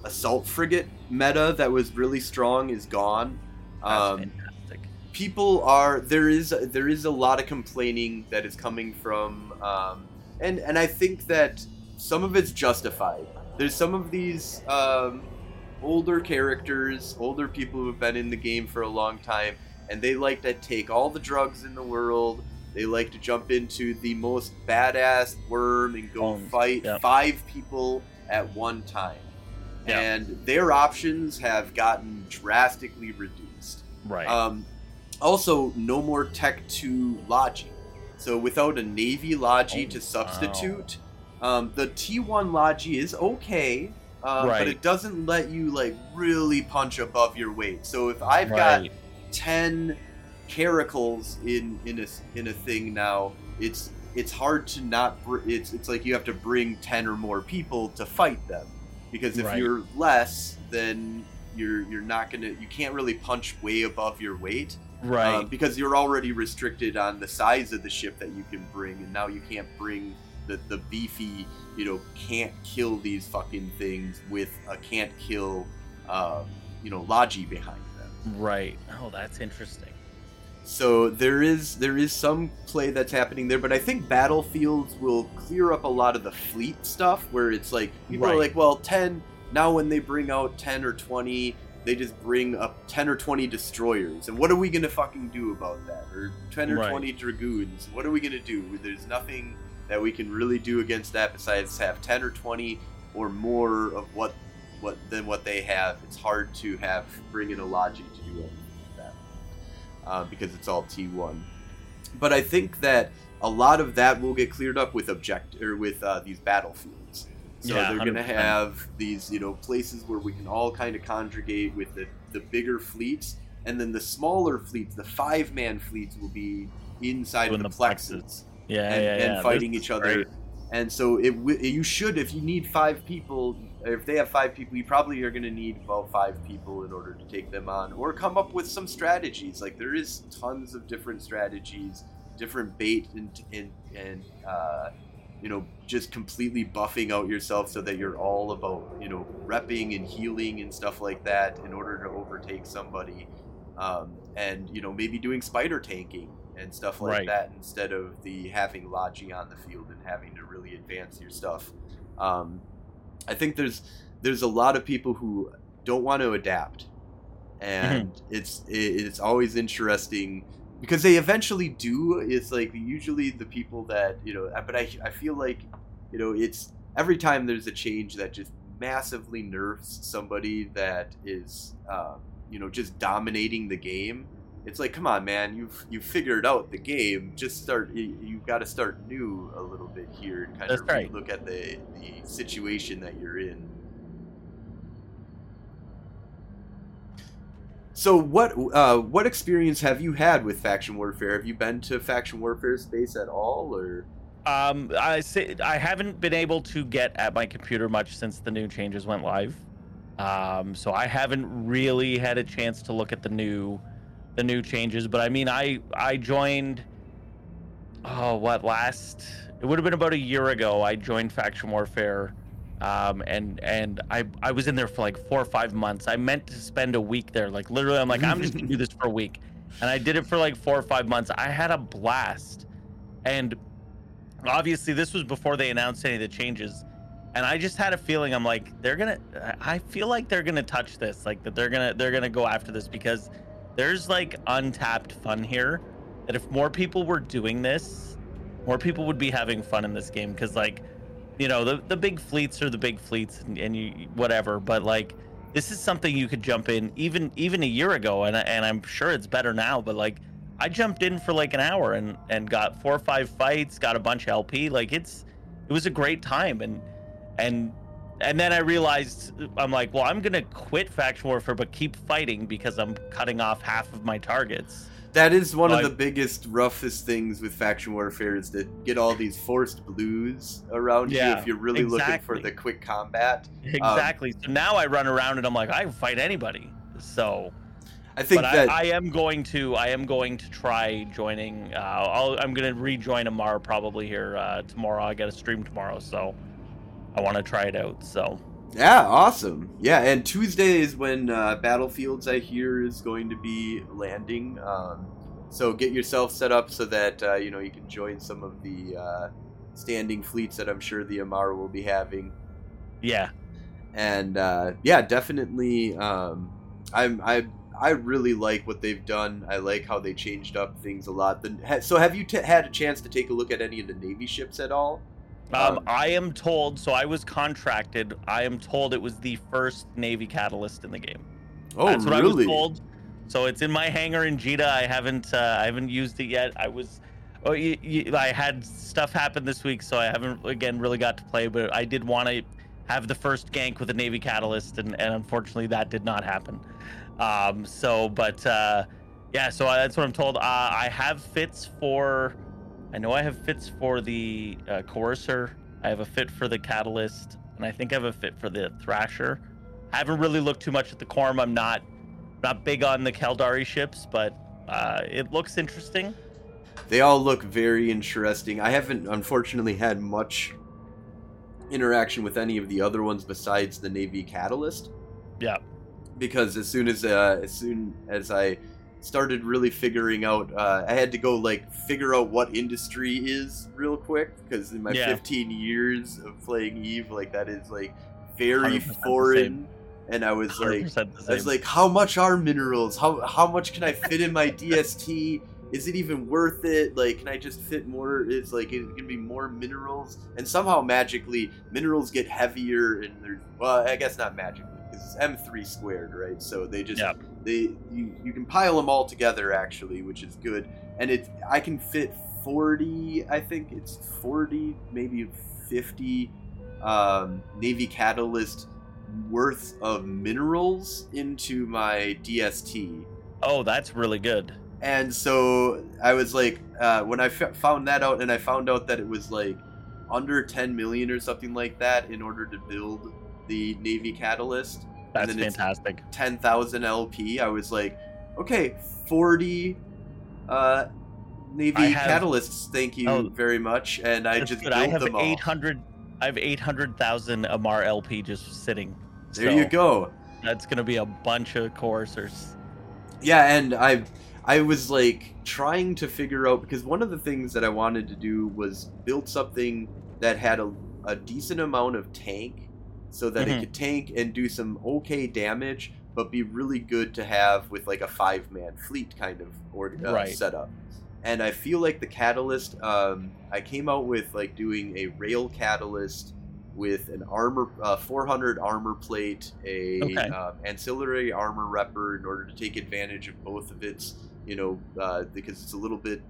assault frigate meta that was really strong is gone. That's Um, fantastic. people are there is there is a lot of complaining that is coming from um, and and I think that some of it's justified. There's some of these um, older characters, older people who have been in the game for a long time, and they like to take all the drugs in the world. They like to jump into the most badass worm and go Um, fight yeah. five people at one time. Yeah. And their options have gotten drastically reduced. Right. Um, also, no more Tech 2 Logi. So without a Navy Logi Oh, to substitute, um, the T1 Logi is okay, uh, but it doesn't let you like really punch above your weight. So if I've got 10 caracals in in a in a thing now, it's it's hard to not br- it's it's like you have to bring 10 or more people to fight them because if Right. you're less then you're you're not to you can't really punch way above your weight right. um, because you're already restricted on the size of the ship that you can bring, and now you can't bring the the beefy, you know, can't kill these fucking things with a can't kill, um, you know, Logi behind them. right. Oh, that's interesting. So there is there is some play that's happening there, but I think battlefields will clear up a lot of the fleet stuff where it's like people are like, well, ten now when they bring out ten or twenty, they just bring up ten or twenty destroyers, and what are we gonna fucking do about that? Or ten or Right. twenty dragoons? What are we gonna do? There's nothing that we can really do against that besides have ten or twenty or more of what what than what they have. It's hard to have bring in a logic to do anything like that uh, because it's all T1. But I think that a lot of that will get cleared up with object or with uh, these battlefields. So Yeah, they're gonna have these, you know, places where we can all kind of congregate with the the bigger fleets, and then the smaller fleets, the five man fleets, will be inside Doing the, the. Yeah, and, yeah, and yeah. fighting This each other. great. And so it you should, if you need five people, if they have five people, you probably are going to need about five people in order to take them on, or come up with some strategies. Like there is tons of different strategies, different bait, and and and uh, you know just completely buffing out yourself so that you're all about you know repping and healing and stuff like that in order to overtake somebody, um, and you know maybe doing spider tanking and stuff like Right. that instead of the having Logi on the field and having to really advance your stuff. Um, I think there's there's a lot of people who don't want to adapt, and it's it, it's always interesting because they eventually do. It's like usually the people that you know, but I I feel like you know it's every time there's a change that just massively nerfs somebody that is um, you know just dominating the game it's like come on man you've you figured out the game just start you, you've got to start new a little bit here and kind That's of right. look at the the situation that you're in so what uh, what experience have you had with faction warfare have you been to faction warfare space at all or Um, I say I haven't been able to get at my computer much since the new changes went live. Um, so I haven't really had a chance to look at the new, the new changes. But I mean, I I joined. Oh, what last? It would have been about a year ago. I joined Faction Warfare, um, and and I I was in there for like four or five months. I meant to spend a week there. Like literally, I'm like I'm just gonna do this for a week, and I did it for like four or five months. I had a blast, and obviously this was before they announced any of the changes and i just had a feeling i'm like they're gonna i feel like they're gonna touch this like that they're gonna they're gonna go after this because there's like untapped fun here that if more people were doing this more people would be having fun in this game because like you know the, the big fleets are the big fleets and, and you whatever but like this is something you could jump in even even a year ago and, and i'm sure it's better now but like I jumped in for like an hour and and got four or five fights, got a bunch of LP. Like it's it was a great time and and and then I realized I'm like, well, I'm gonna quit faction warfare but keep fighting because I'm cutting off half of my targets. That is one of the biggest, roughest things with faction warfare is to get all these forced blues around you if you're really looking for the quick combat. Exactly. so now I run around and I'm like, I can fight anybody. So I think but that I, I am going to I am going to try joining. Uh, I'll, I'm going to rejoin Amarr probably here uh, tomorrow. I got a stream tomorrow, so I want to try it out. So yeah, awesome. Yeah, and Tuesday is when uh, Battlefields I hear is going to be landing. Um, so get yourself set up so that uh, you know you can join some of the uh, standing fleets that I'm sure the Amara will be having. yeah, and uh, yeah, definitely. Um, I'm I I really like what they've done. I like how they changed up things a lot. The, ha- so have you t- had a chance to take a look at any of the Navy ships at all? Um, Um, I am told. So I was contracted. I am told it was the first Navy catalyst in the game. Oh, That's what I really? was told. So it's in my hangar in Jita. I haven't uh, I haven't used it yet. I was. Oh, y y I had stuff happen this week, so I haven't again really got to play. But I did want to have the first gank with a Navy Catalyst, and, and unfortunately that did not happen. Um, so, but uh, yeah, so that's what I'm told. Uh, I have fits for. I know I have fits for the uh, Coercer. I have a fit for the Catalyst, and I think I have a fit for the Thrasher. I haven't really looked too much at the Quorum. I'm not not big on the Caldari ships, but uh, it looks interesting. They all look very interesting. I haven't, unfortunately, had much interaction with any of the other ones besides the Navy Catalyst. Yeah. Because as soon as uh, as soon as I started really figuring out, uh, I had to go like figure out what industry is real quick because in my Yeah. 15 years of playing Eve, like that is like very foreign. And I was like, I was like, how much are minerals? How how much can I fit in my DST? Is it even worth it? Like, can I just fit more? Is like it gonna be more minerals? And somehow magically, minerals get heavier, and there's well, I guess not magically because it's M three squared, right? So they just Yep. they you, you can pile them all together actually, which is good. And it I can fit forty. I think it's forty, maybe fifty um, Navy Catalyst worth of minerals into my DST. Oh, that's really good. And so I was like, uh, when I f- found that out, and I found out that it was like under 10 million or something like that in order to build the Navy Catalyst. That's then fantastic. 10,000 LP. I was like, okay, 40 uh, Navy have- Catalysts. Thank you Oh, very much. And I just good. I have them all. 800. I have 800,000 Amarr LP just sitting. There So you go. That's gonna be a bunch of Coercers. Yeah, and I I was like trying to figure out because one of the things that I wanted to do was build something that had a, a decent amount of tank so that Mhm. it could tank and do some okay damage but be really good to have with like a five man fleet kind of or uh, Right. setup. And I feel like the catalyst um, I came out with like doing a rail catalyst with an armor uh, 400 armor plate, a Okay. uh, ancillary armor repper in order to take advantage of both of its, you know, uh, because it's a little bit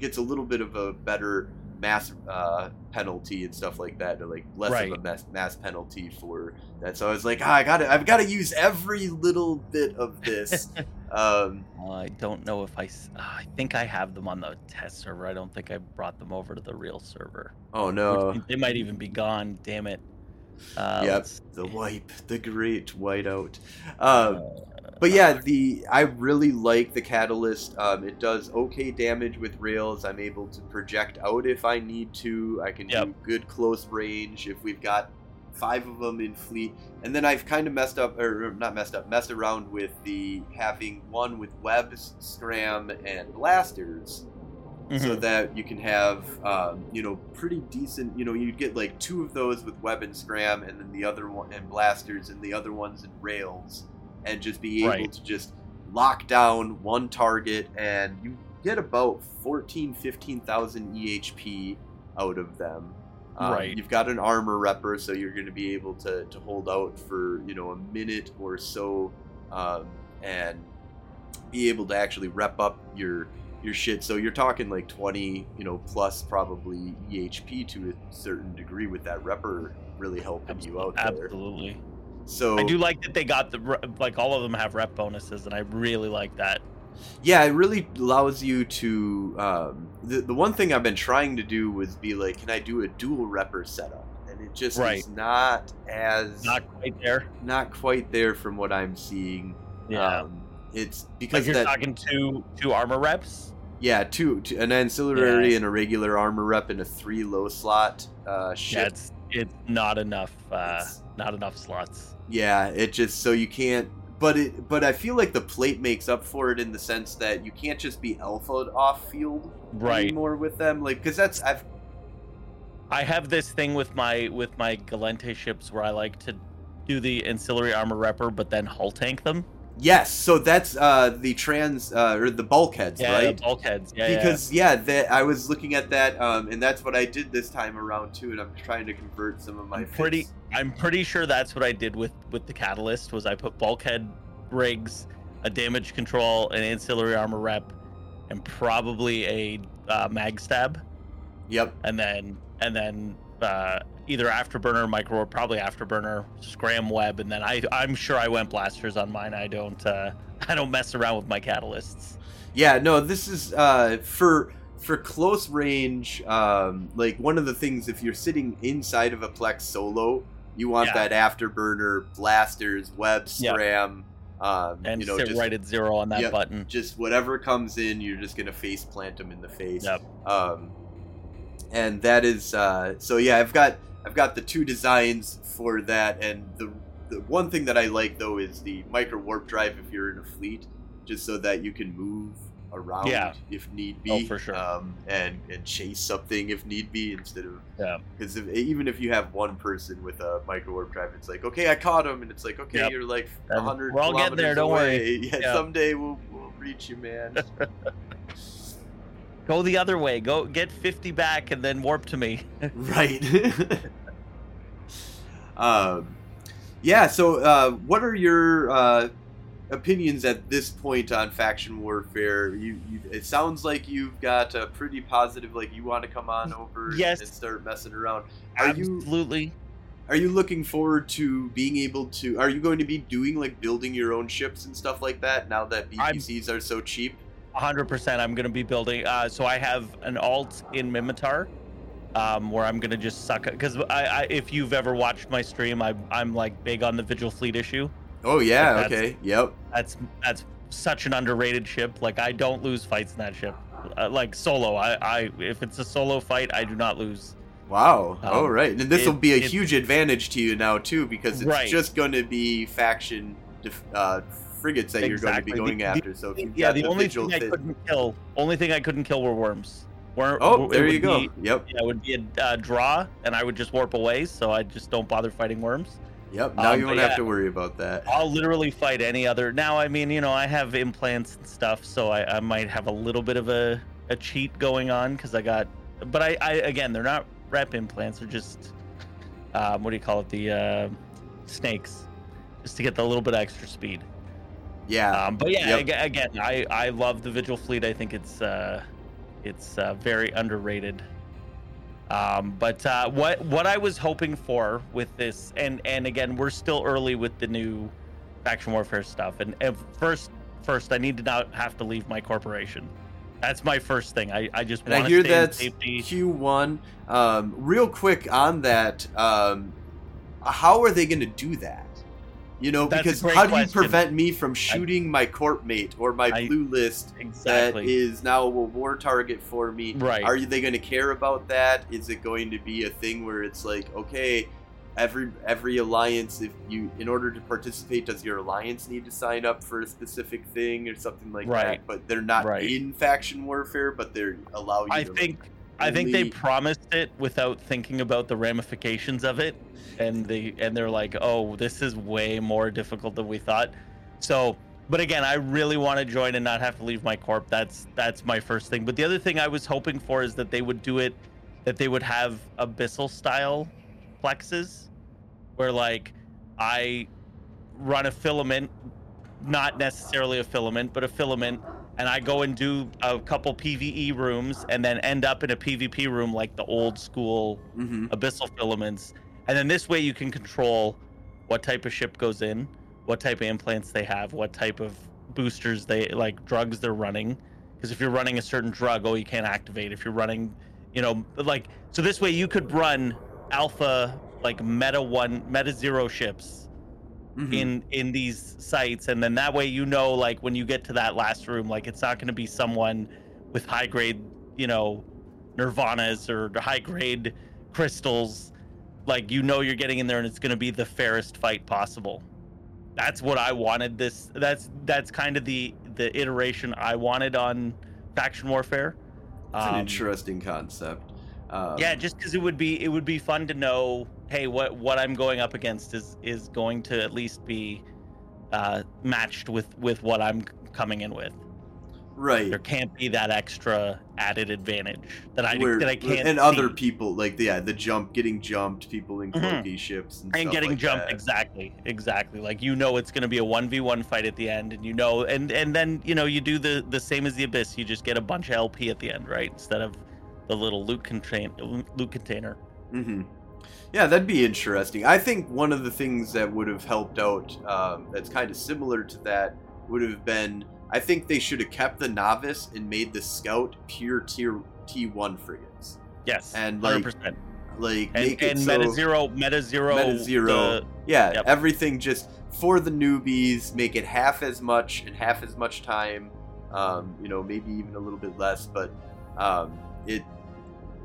gets a little bit of a better mass uh, penalty and stuff like that, or like less of a mass, mass penalty for that. So I was like, ah, I got to I've got to use every little bit of this. um, Uh, I don't know if I, uh, I think I have them on the test server. I don't think I brought them over to the real server. oh no, means they might even be gone. Damn it. Uh, Yep. the wipe, the great whiteout. Um, Uh, But yeah, the I really like the catalyst. Um, it does okay damage with rails. I'm able to project out if I need to. I can Yep. do good close range if we've got five of them in fleet. And then I've kind of messed up, or not messed up, messed around with the having one with webs, scram, and blasters so mhm. that you can have um, you know pretty decent you know you'd get like two of those with web and scram and then the other one and blasters and the other ones in rails and just be able Right. to just lock down one target and you get about 14 15,000 EHP out of them um, Right. you've got an armor repper so you're going to be able to, to hold out for you know a minute or so um, and be able to actually rep up your your shit. So you're talking like 20, you know, plus probably EHP to a certain degree with that repper really helping you out there. Absolutely. So I do like that they got the like all of them have rep bonuses, and I really like that. yeah, it really allows you to. Um, the the one thing I've been trying to do was be like, can I do a dual repper setup? And it just Right. is not as Not quite there. not quite there from what I'm seeing. Yeah. Um, it's Because because you're that talking two two armor reps. yeah two, two an ancillary Yeah. and a regular armor rep and a three low slot uh, ship. Yeah, it's it's not enough. Uh, It's- not enough slots. Yeah, it just so you can't. But it, but I feel like the plate makes up for it in the sense that you can't just be alpha off field Right. anymore with them. Like, because that's I've I have this thing with my with my Gallente ships where I like to do the ancillary armor repper, but then hull tank them. Yes. So that's uh the trans uh, or the bulkheads, Yeah, right? the bulkheads. Yeah, yeah. because yeah, that I was looking at that, um, and that's what I did this time around too. And I'm trying to convert some of my I'm pretty. I'm pretty sure that's what I did with with the catalyst. Was I put bulkhead rigs, a damage control, an ancillary armor rep, and probably a uh, mag stab, Yep. and then and then uh, either afterburner, micro, or probably afterburner, scram web, and then I I'm sure I went blasters on mine. I don't uh, I don't mess around with my catalysts. Yeah, no, this is uh, for for close range. Um, like one of the things, if you're sitting inside of a Plex solo, you want Yeah. that afterburner, blasters, web, scram. Um, and you know, sit just, right at zero on that Yep. button. just whatever comes in, you're just gonna face plant them in the face. Yep. Um, and that is uh, so. Yeah, I've got I've got the two designs for that, and the the one thing that I like though is the micro warp drive if you're in a fleet, just so that you can move around Yeah. if need be. Oh, for sure. Um, and and chase something if need be instead of Yeah. because if, even if you have one person with a micro warp drive, it's like okay, I caught him, and it's like okay, Yep. you're like And hundred. we're all getting there, don't worry. Yeah, Yeah. someday we'll we'll reach you, man. Go the other way. Go get 50 back and then warp to me. right. um, yeah. So, uh, what are your uh, opinions at this point on faction warfare? You, you, it sounds like you've got a pretty positive. Like you want to come on over Yes. and start messing around. Are you Absolutely. are you looking forward to being able to? Are you going to be doing like building your own ships and stuff like that now that I'm- are so cheap? 100% I'm going to be building. Uh, so I have an alt in Minmatar um, where I'm going to just suck it. Because I, I, if you've ever watched my stream, I, I'm like big on the Vigil Fleet issue. Oh yeah, Like, okay, yep. That's that's such an underrated ship. Like I don't lose fights in that ship. Uh, like solo, I, I if it's a solo fight, I do not lose. Wow. Um, All right, and this will be a it- huge advantage to you now too, because it's Right. just going to be faction def- uh, frigates that you're going to be going the- after. So if you've Yeah, the the only thing I couldn't kill, only thing I couldn't kill were worms. Wor- Oh, there you go. be- Yep, yeah, it would be a uh, draw, and I would just warp away. So I just don't bother fighting worms. yep. Now Um, you won't have to worry about that. I'll literally fight any other. Now, I mean, you know, I have implants and stuff, so I, I might have a little bit of a, a cheat going on because I got. But I, I again, they're not rep implants. They're just um, what do you call it? The uh, snakes, just to get the little bit extra speed. Yeah. Um, but yeah, Yep. again, I I love the Vigil fleet. I think it's uh, it's uh, very underrated. Um, but uh, what what I was hoping for with this, and and again, we're still early with the new faction warfare stuff. And, and first, first, I need to not have to leave my corporation. That's my first thing. I, I just And I want hear to stay in that's. Q1. Um, real quick on that, um, how are they going to do that? You know, That's because how do you question. prevent me from shooting my corp mate or my I- blue list Exactly. that is now a war target for me? Right. Are they going to care about that? Is it going to be a thing where it's like, okay, every every alliance, if you in order to participate, does your alliance need to sign up for a specific thing or something like Right. that? But they're not Right. in faction warfare, but they're allowing. I to, like, think I think they promised it without thinking about the ramifications of it, and they and they're like, oh, this is way more difficult than we thought. So, but again, I really want to join and not have to leave my corp. That's that's my first thing. But the other thing I was hoping for is that they would do it, that they would have abyssal style plexes, where like I run a filament, not necessarily a filament, but a filament and I go and do a couple PVE rooms and then end up in a PvP room like the old school Mhm. abyssal filaments. And then this way you can control what type of ship goes in, what type of implants they have, what type of boosters they like drugs they're running. Because if you're running a certain drug, oh, you can't activate. If you're running, you know, like so this way you could run alpha like meta one, meta zero ships Mhm. in in these sites and then that way you know like when you get to that last room like it's not going to be someone with high grade you know nirvanas or high grade crystals like you know you're getting in there and it's going to be the fairest fight possible that's what i wanted this that's that's kind of the the iteration i wanted on faction warfare It's an Um, interesting concept. Um, yeah just because it would be it would be fun to know hey what what i'm going up against is is going to at least be uh matched with with what i'm coming in with right. there can't be that extra added advantage that i Where- that i can't and other people like yeah, the jump, getting jumped, people in Mhm. ships, and, and getting like jumped that. exactly exactly like you know it's going to be a 1v1 fight at the end and you know and and then you know you do the the same as the abyss you just get a bunch of lp at the end right instead of the little loot contain loot container hmm Yeah, that'd be interesting. I think one of the things that would have helped out, um, that's kind of similar to that, would have been I think they should have kept the novice and made the scout pure tier T1 frigates. yes And, like, 100% Like and, make it and so, meta zero meta zero Meta Zero. the- Yeah, Yep. everything just for the newbies, make it half as much and half as much time. Um, you know, maybe even a little bit less, but um, it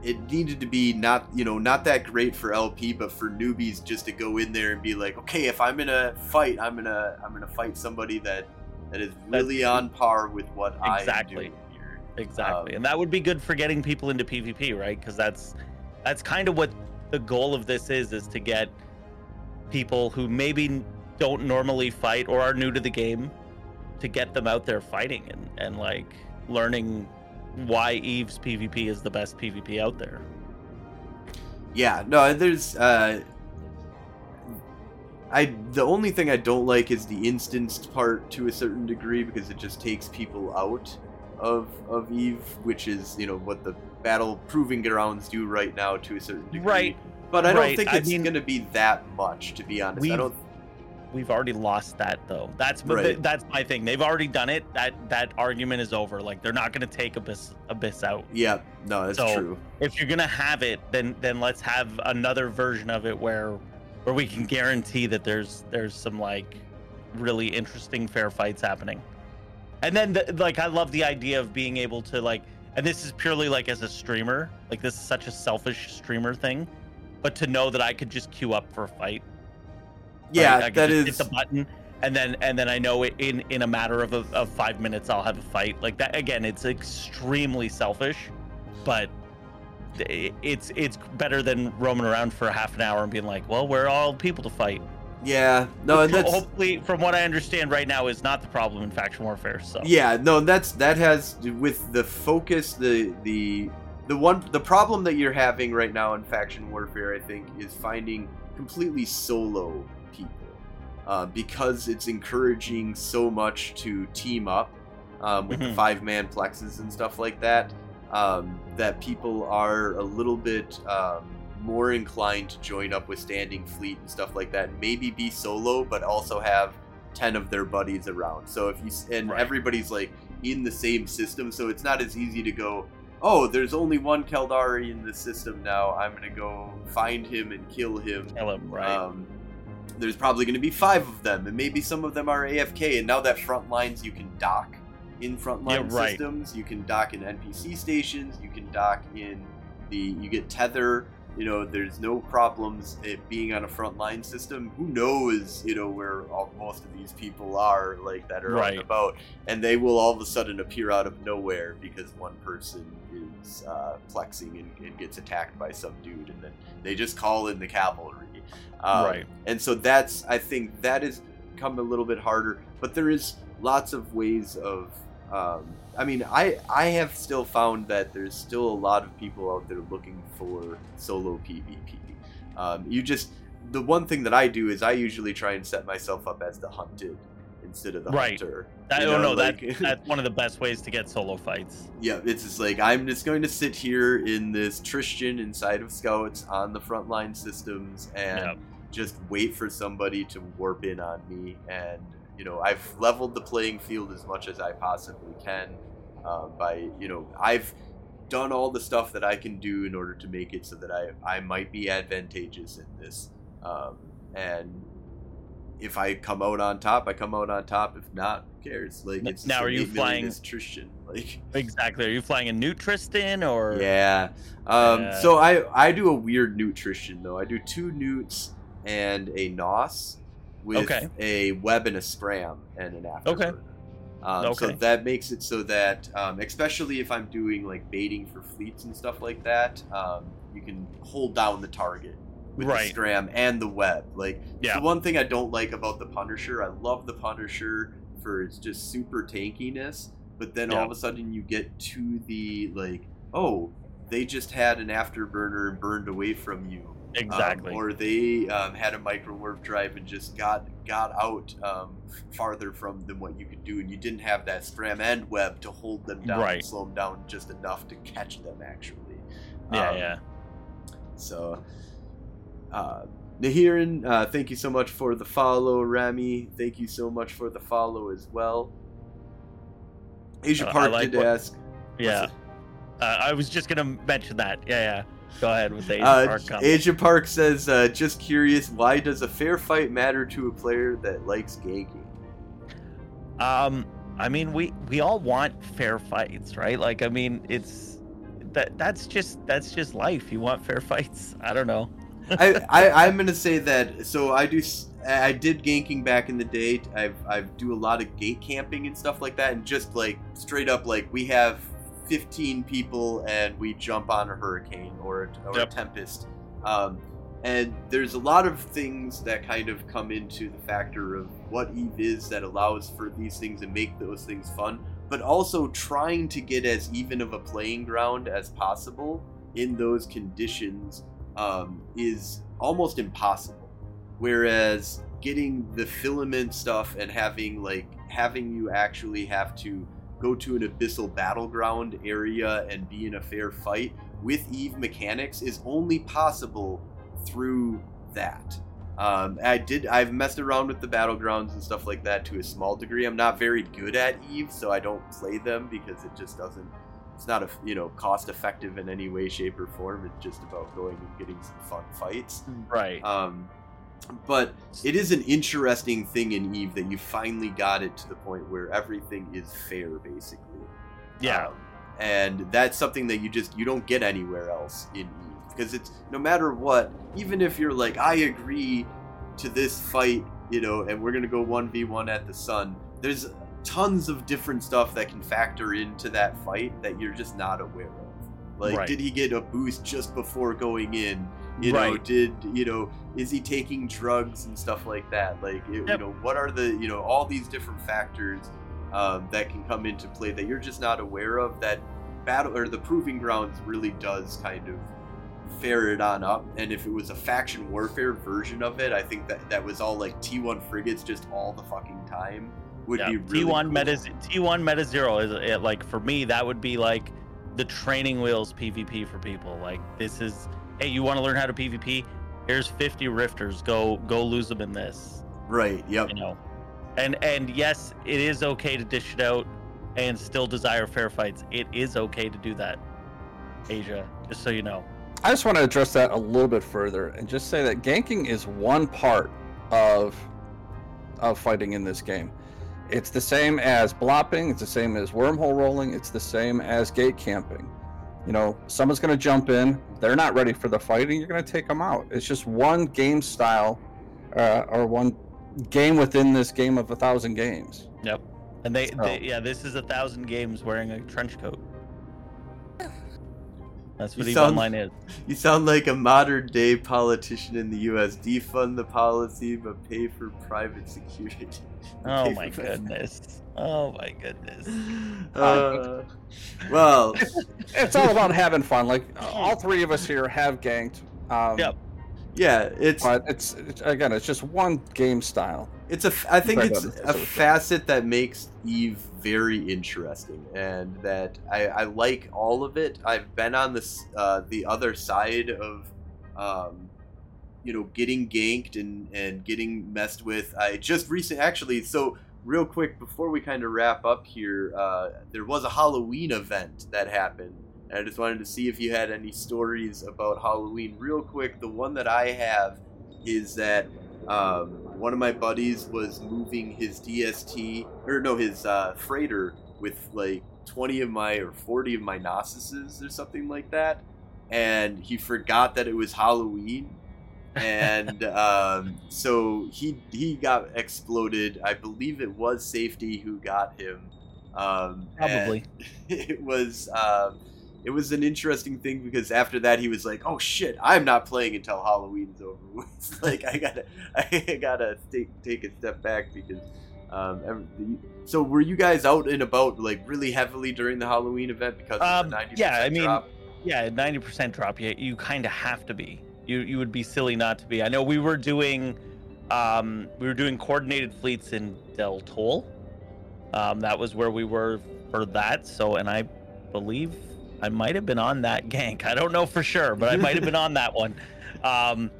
it needed to be not you know not that great for LP, but for newbies just to go in there and be like, okay, if I'm gonna fight, I'm gonna I'm gonna fight somebody that that is really on par with what Exactly. I here. exactly Um, and that would be good for getting people into pvp right because that's that's kind of what the goal of this is is to get people who maybe don't normally fight or are new to the game to get them out there fighting and and like learning why eve's pvp is the best pvp out there Yeah, no, there's uh I the only thing I don't like is the instanced part to a certain degree because it just takes people out of of Eve, which is, you know, what the battle proving grounds do right now to a certain degree. Right. But I don't Right, think I it's mean- going to be that much, to be honest. I don't. We've already lost that though. That's Right. that's my thing. They've already done it. That that argument is over. Like they're not going to take Abyss Abyss out. Yeah, no, that's So- true. If you're going to have it, then then let's have another version of it where where we can guarantee that there's there's some like really interesting fair fights happening. And then the, like I love the idea of being able to like and this is purely like as a streamer, like this is such a selfish streamer thing, but to know that I could just queue up for a fight Yeah, right? I that just is. hit the button, and then and then I know it in in a matter of, of of five minutes I'll have a fight. Like that again, it's extremely selfish, but it's it's better than roaming around for half an hour and being like, well, we're all people to fight. Yeah, no, and that's. hopefully, from what I understand right now, is not the problem in faction warfare. So Yeah, no, that's that has with the focus, the the the one the problem that you're having right now in faction warfare, I think, is finding completely solo people uh, because it's encouraging so much to team up um, with the Mhm. five man plexes and stuff like that. Um, that people are a little bit um, more inclined to join up with Standing Fleet and stuff like that. Maybe be solo, but also have ten of their buddies around. So if you and Right. everybody's like in the same system, so it's not as easy to go. Oh, there's only one Caldari in the system now. I'm gonna go find him and kill him. kill him, right? Um, there's probably going to be five of them, and maybe some of them are AFK. And now that front lines, you can dock in frontline Yeah, right. systems. You can dock in NPC stations. You can dock in the. You get tether. You know, there's no problems it being on a frontline system. Who knows? You know where all, most of these people are, like that are Right. and about, and they will all of a sudden appear out of nowhere because one person is uh, plexing and, and gets attacked by some dude, and then they just call in the cavalry. Um, Right. And so that's, I think that has come a little bit harder, but there is lots of ways of. Um, I mean, I I have still found that there's still a lot of people out there looking for solo PvP. Um, you just the one thing that I do is I usually try and set myself up as the hunted instead of the Right. hunter. I don't know, know that like- that's one of the best ways to get solo fights. Yeah, it's just like I'm just going to sit here in this Tristan inside of scouts on the frontline systems and Yep. just wait for somebody to warp in on me. And you know, I've leveled the playing field as much as I possibly can uh, by you know I've done all the stuff that I can do in order to make it so that I I might be advantageous in this. Um, and if I come out on top, I come out on top. If not, who cares? Like it's now are you 8 million flying- is Tristan? Like Exactly. Are you flying a new Tristan or? yeah. Um, Yeah. So I I do a weird nutrition though. I do two neuts and a nos with Okay. a web and a scram and an afterburner. Okay. Um, So that makes it so that, um, especially if I'm doing like baiting for fleets and stuff like that, um, you can hold down the target with the Right. scram and the web. Like Yeah. the one thing I don't like about the Punisher. I love the Punisher for its just super tankiness, but then all of a sudden you get to the like, oh, they just had an afterburner and burned away from you. Um, Exactly. or they um, had a micro warp drive and just got got out um, farther from than what you could do, and you didn't have that scram and web to hold them down, Right. and slow them down just enough to catch them actually. yeah, Um, yeah. So, uh, Nahiran, uh, thank you so much for the follow. Rami, thank you so much for the follow as well. Asia Uh, Park like did what- ask. Yeah. Uh, I was just gonna mention that. Yeah, yeah. Go ahead with the Asian Uh, Park comment. Asia Park says, uh, just curious, why does a fair fight matter to a player that likes ganking? Um, I mean, we we all want fair fights, right? Like, I mean, it's that that's just that's just life. You want fair fights. I don't know. I, I I'm gonna say that. So I do. I did ganking back in the day. I've I do a lot of gate camping and stuff like that, and just like straight up, like we have 15 people and we jump on a hurricane or a, or Yep. a tempest. Um, and there's a lot of things that kind of come into the factor of what Eve is that allows for these things and make those things fun, but also trying to get as even of a playing ground as possible in those conditions um, is almost impossible. Whereas getting the filament stuff and having like having you actually have to go to an abyssal battleground area and be in a fair fight with Eve mechanics is only possible through that. Um, I did. I've messed around with the battlegrounds and stuff like that to a small degree. I'm not very good at Eve, so I don't play them because it just doesn't. It's not a you know cost effective in any way, shape, or form. It's just about going and getting some fun fights. Right. Um, but it is an interesting thing in Eve that you finally got it to the point where everything is fair, basically. yeah. Um, and that's something that you just you don't get anywhere else in Eve because it's no matter what, even if you're like I agree to this fight, you know, and we're gonna go one v one at the sun. There's tons of different stuff that can factor into that fight that you're just not aware of. Like, Right. did he get a boost just before going in? You know, Right. did you know? Is he taking drugs and stuff like that? Like, you Yep. know, what are the you know all these different factors um, that can come into play that you're just not aware of that battle or the proving grounds really does kind of ferret on up and if it was a faction warfare version of it i think that that was all like t1 frigates just all the fucking time would yeah. be really T1 cool. meta T1 meta zero is it, like for me that would be like the training wheels PvP for people. Like this is hey, you want to learn how to PvP? Here's 50 rifters. Go go lose them in this. right yep You know. And and yes, it is okay to dish it out and still desire fair fights. It is okay to do that. Asia, just so you know. I just want to address that a little bit further and just say that ganking is one part of of fighting in this game. It's the same as blopping, it's the same as wormhole rolling, it's the same as gate camping. You know, someone's going to jump in, they're not ready for the fight, and you're going to take them out. It's just one game style uh, or one game within this game of a thousand games. Yep. And they, So- they yeah, this is a thousand games wearing a trench coat. That's what You Eve sound- Online is. you sound like a modern day politician in the us defund the policy but pay for private security Oh my for- goodness. Oh my goodness. uh, well It's all about having fun. Like all three of us here have ganked. Um, Yep. yeah it's But it's, it's again, it's just one game style. It's a. I think it's a facet that makes Eve very interesting, and that I, I like all of it. I've been on this uh, the other side of, um, you know, getting ganked and and getting messed with. I just recent actually. So real quick before we kind of wrap up here, uh, there was a Halloween event that happened. And I just wanted to see if you had any stories about Halloween. Real quick, the one that I have is that um, one of my buddies was moving his DST or no his uh, freighter with like 20 of my or 40 of my Gnosuses or something like that, and he forgot that it was Halloween, and um, so he he got exploded. I believe it was safety who got him. Um, Probably. it was. Um, it was an interesting thing because after that he was like, "Oh shit, I'm not playing until Halloween's over with." like I gotta, I gotta take take a step back because. Um, so were you guys out and about like really heavily during the Halloween event because of Um, the ninety yeah, I mean, drop? Yeah, ninety percent drop. You you kind of have to be. You you would be silly not to be. I know we were doing, um, we were doing coordinated fleets in Del Tol. Um, that was where we were for that. So, and I believe I might have been on that gank. I don't know for sure, but I might have been on that one. Um,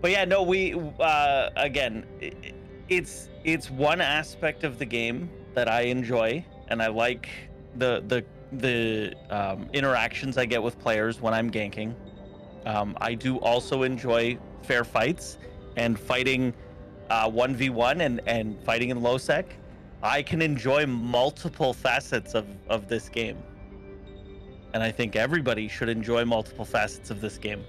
but yeah, no, we uh, again, i i- it's it's one aspect of the game that I enjoy, and I like the the the um, interactions I get with players when I'm ganking. Um, I do also enjoy fair fights and fighting uh, 1v1 and, and fighting in low sec. I can enjoy multiple facets of, of this game. And I think everybody should enjoy multiple facets of this game.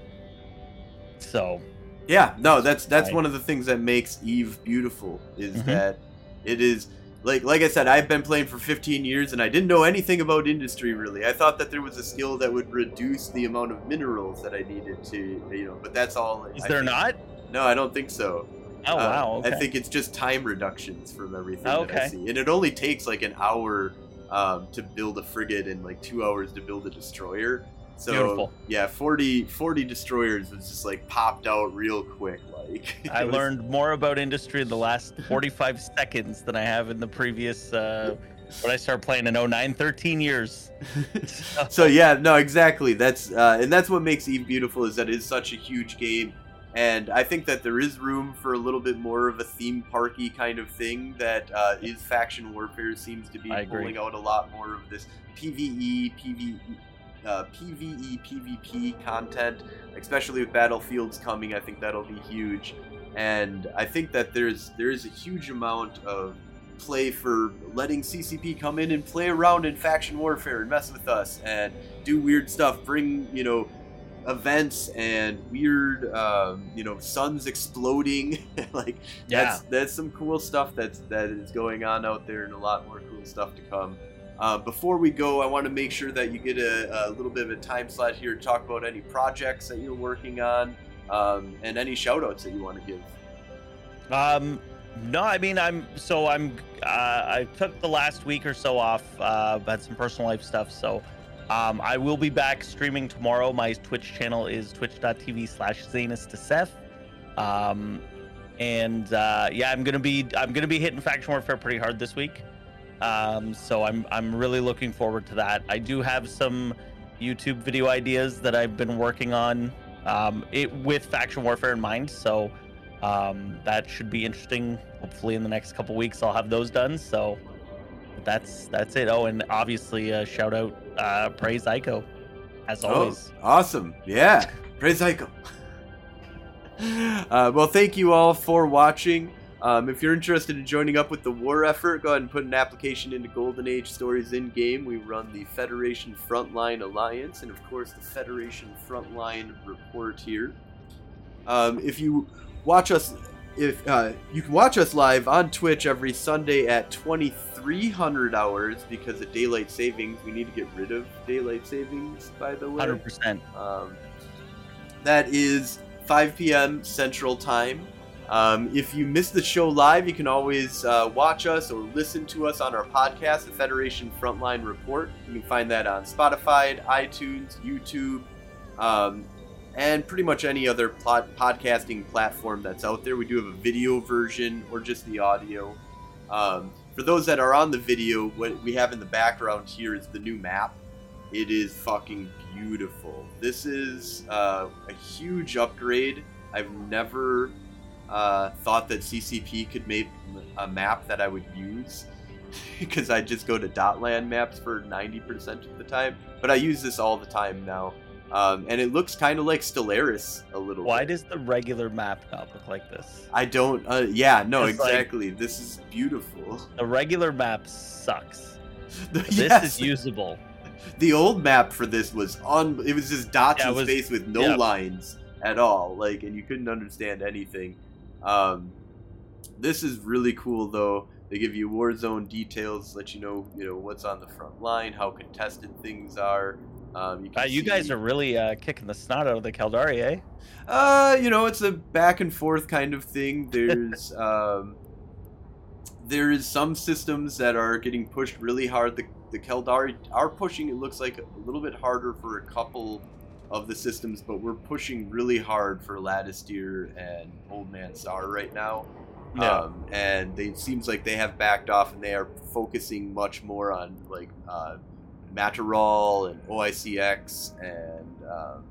So, Yeah, no, that's that's Right. one of the things that makes Eve beautiful is Mhm. that it is like like I said, I've been playing for 15 years and I didn't know anything about industry really. I thought that there was a skill that would reduce the amount of minerals that I needed to, you know, but that's all. is I there think- not? No, I don't think so. Oh, Uh, wow. Okay. I think it's just time reductions from everything that I Okay. see, and it only takes like an hour um, to build a frigate and like two hours to build a destroyer. So Beautiful. yeah, 40, 40 destroyers was just like popped out real quick. Like I was- learned more about industry in the last 45 seconds than I have in the previous uh, when I started playing in 09, 13 years. so yeah, no, exactly. That's uh, and that's what makes Eve beautiful is that it is such a huge game, and I think that there is room for a little bit more of a theme parky kind of thing that uh, is faction warfare seems to be I agree. pulling out a lot more of this PVE, PVE. Uh, PVE, PvP content, especially with battlefields coming, I think that'll be huge, and I think that there's there is a huge amount of play for letting CCP come in and play around in faction warfare and mess with us and do weird stuff, bring you know events and weird um, you know suns exploding. Like that's that's some cool stuff that's that is going on out there and a lot more cool stuff to come. Uh, before we go i want to make sure that you get a, a little bit of a time slot here to talk about any projects that you're working on um, and any shout outs that you want to give. Um, no, I mean I'm so I'm uh, I took the last week or so off. Uh, had some personal life stuff, so um, I will be back streaming tomorrow. My Twitch channel is twitch.tv/slash Xanis Um, and uh, yeah, I'm gonna be I'm gonna be hitting faction warfare pretty hard this week. Um, so I'm I'm really looking forward to that. I do have some YouTube video ideas that I've been working on. Um, it with faction warfare in mind. So um, that should be interesting. Hopefully, in the next couple weeks, I'll have those done. So that's that's it. Oh, and obviously, uh, shout out uh, praise Ico, as always. Oh, awesome. Yeah. Praise Ico. uh, well, thank you all for watching. Um, if you're interested in joining up with the war effort, go ahead and put an application into Golden Age Stories in game. We run the Federation Frontline Alliance and, of course, the Federation Frontline Report here. Um, if you watch us, if uh, you can watch us live on Twitch every Sunday at 2300 hours because of daylight savings. We need to get rid of daylight savings, by the way. Hundred percent. Um, that is 5 p.m. Central Time. Um, if you miss the show live, you can always uh, watch us or listen to us on our podcast, the Federation Frontline Report. You can find that on Spotify, iTunes, YouTube, um, and pretty much any other plot- podcasting platform that's out there. We do have a video version or just the audio. Um, for those that are on the video, what we have in the background here is the new map. It is fucking beautiful. This is uh, a huge upgrade. I've never uh, thought that CCP could make a map that I would use because I just go to Dotlan maps for 90% of the time. But I use this all the time now. Um, and it looks kind of like Stellaris a little Why bit. does the regular map not look like this? I don't. Uh, yeah, no, It's like- exactly. this is beautiful. The regular map sucks. This Yes, is usable. the old map for this was on. It was just dots Yeah, in was- space with no yeah. lines at all. Like, and you couldn't understand anything. Um, this is really cool though. They give you war zone details, let you know, you know what's on the front line, how contested things are. Um, you, Uh, you guys are really uh, kicking the snot out of the Caldari, eh? Uh, you know, it's a back and forth kind of thing. There's um, there is some systems that are getting pushed really hard. The the Caldari are pushing. It looks like a little bit harder for a couple of the systems, but we're pushing really hard for Lattisteer and Old Man Star right now. Um, and they, it seems like they have backed off and they are focusing much more on like uh, Matarol and OICX and um,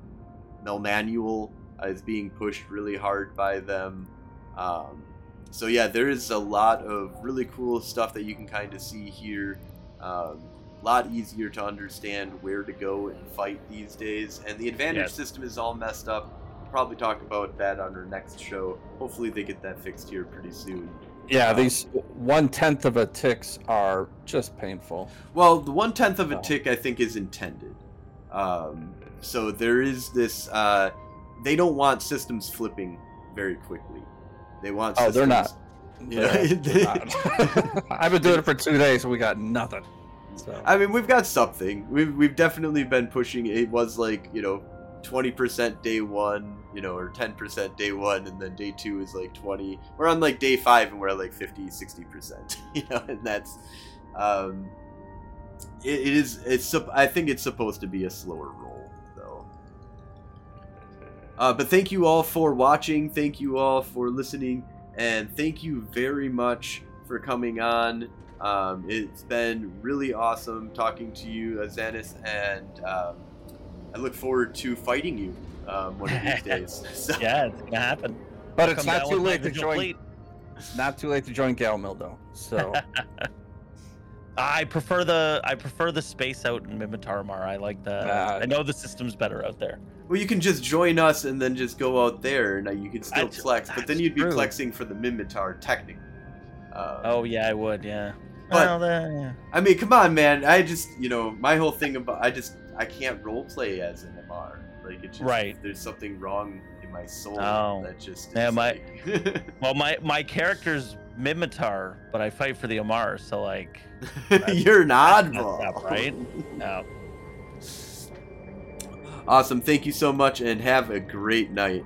Melmanual is being pushed really hard by them. Um, so yeah, there is a lot of really cool stuff that you can kind of see here. Um, a lot easier to understand where to go and fight these days, and the advantage Yes. system is all messed up. We'll probably talk about that on our next show. Hopefully, they get that fixed here pretty soon. Yeah, Um, these one tenth of a ticks are just painful. Well, the one tenth of a tick I think is intended. Um, so there is this. Uh, they don't want systems flipping very quickly. They want. Oh, they're not. Yeah. They're not. I've been doing it for two days and we got nothing. So I mean, we've got something. We've we've definitely been pushing. It was like you know, twenty percent day one, you know, or ten percent day one, and then day two is like twenty. We're on like day five, and we're at like 50 60 percent. You know, and that's. Um, it, it is. It's. I think it's supposed to be a slower roll, though. Uh, but thank you all for watching. Thank you all for listening, and thank you very much for coming on Um, it's been really awesome talking to you, Xanis, and um, I look forward to fighting you um, one of these days. So, Yeah, it's gonna happen. But it's not too late to join. fleet. It's not too late to join Galmil though. So I prefer the I prefer the space out in Mimitarmar. I like the. Uh, I know the system's better out there. Well, you can just join us and then just go out there, and uh, you can still That's- flex. But then you'd be true. flexing for the Minmatar, technically. Um, Oh yeah, I would. Yeah. But- well, then, I mean, come on, man. I just, you know, my whole thing about I just I can't role play as an Amarr. Like it just Right. There's something wrong in my soul Oh. that just. Yeah, my- well, my my character's Minmatar, but I fight for the Amarr, so like, You're an oddball, up, right? no. Awesome. Thank you so much, and have a great night.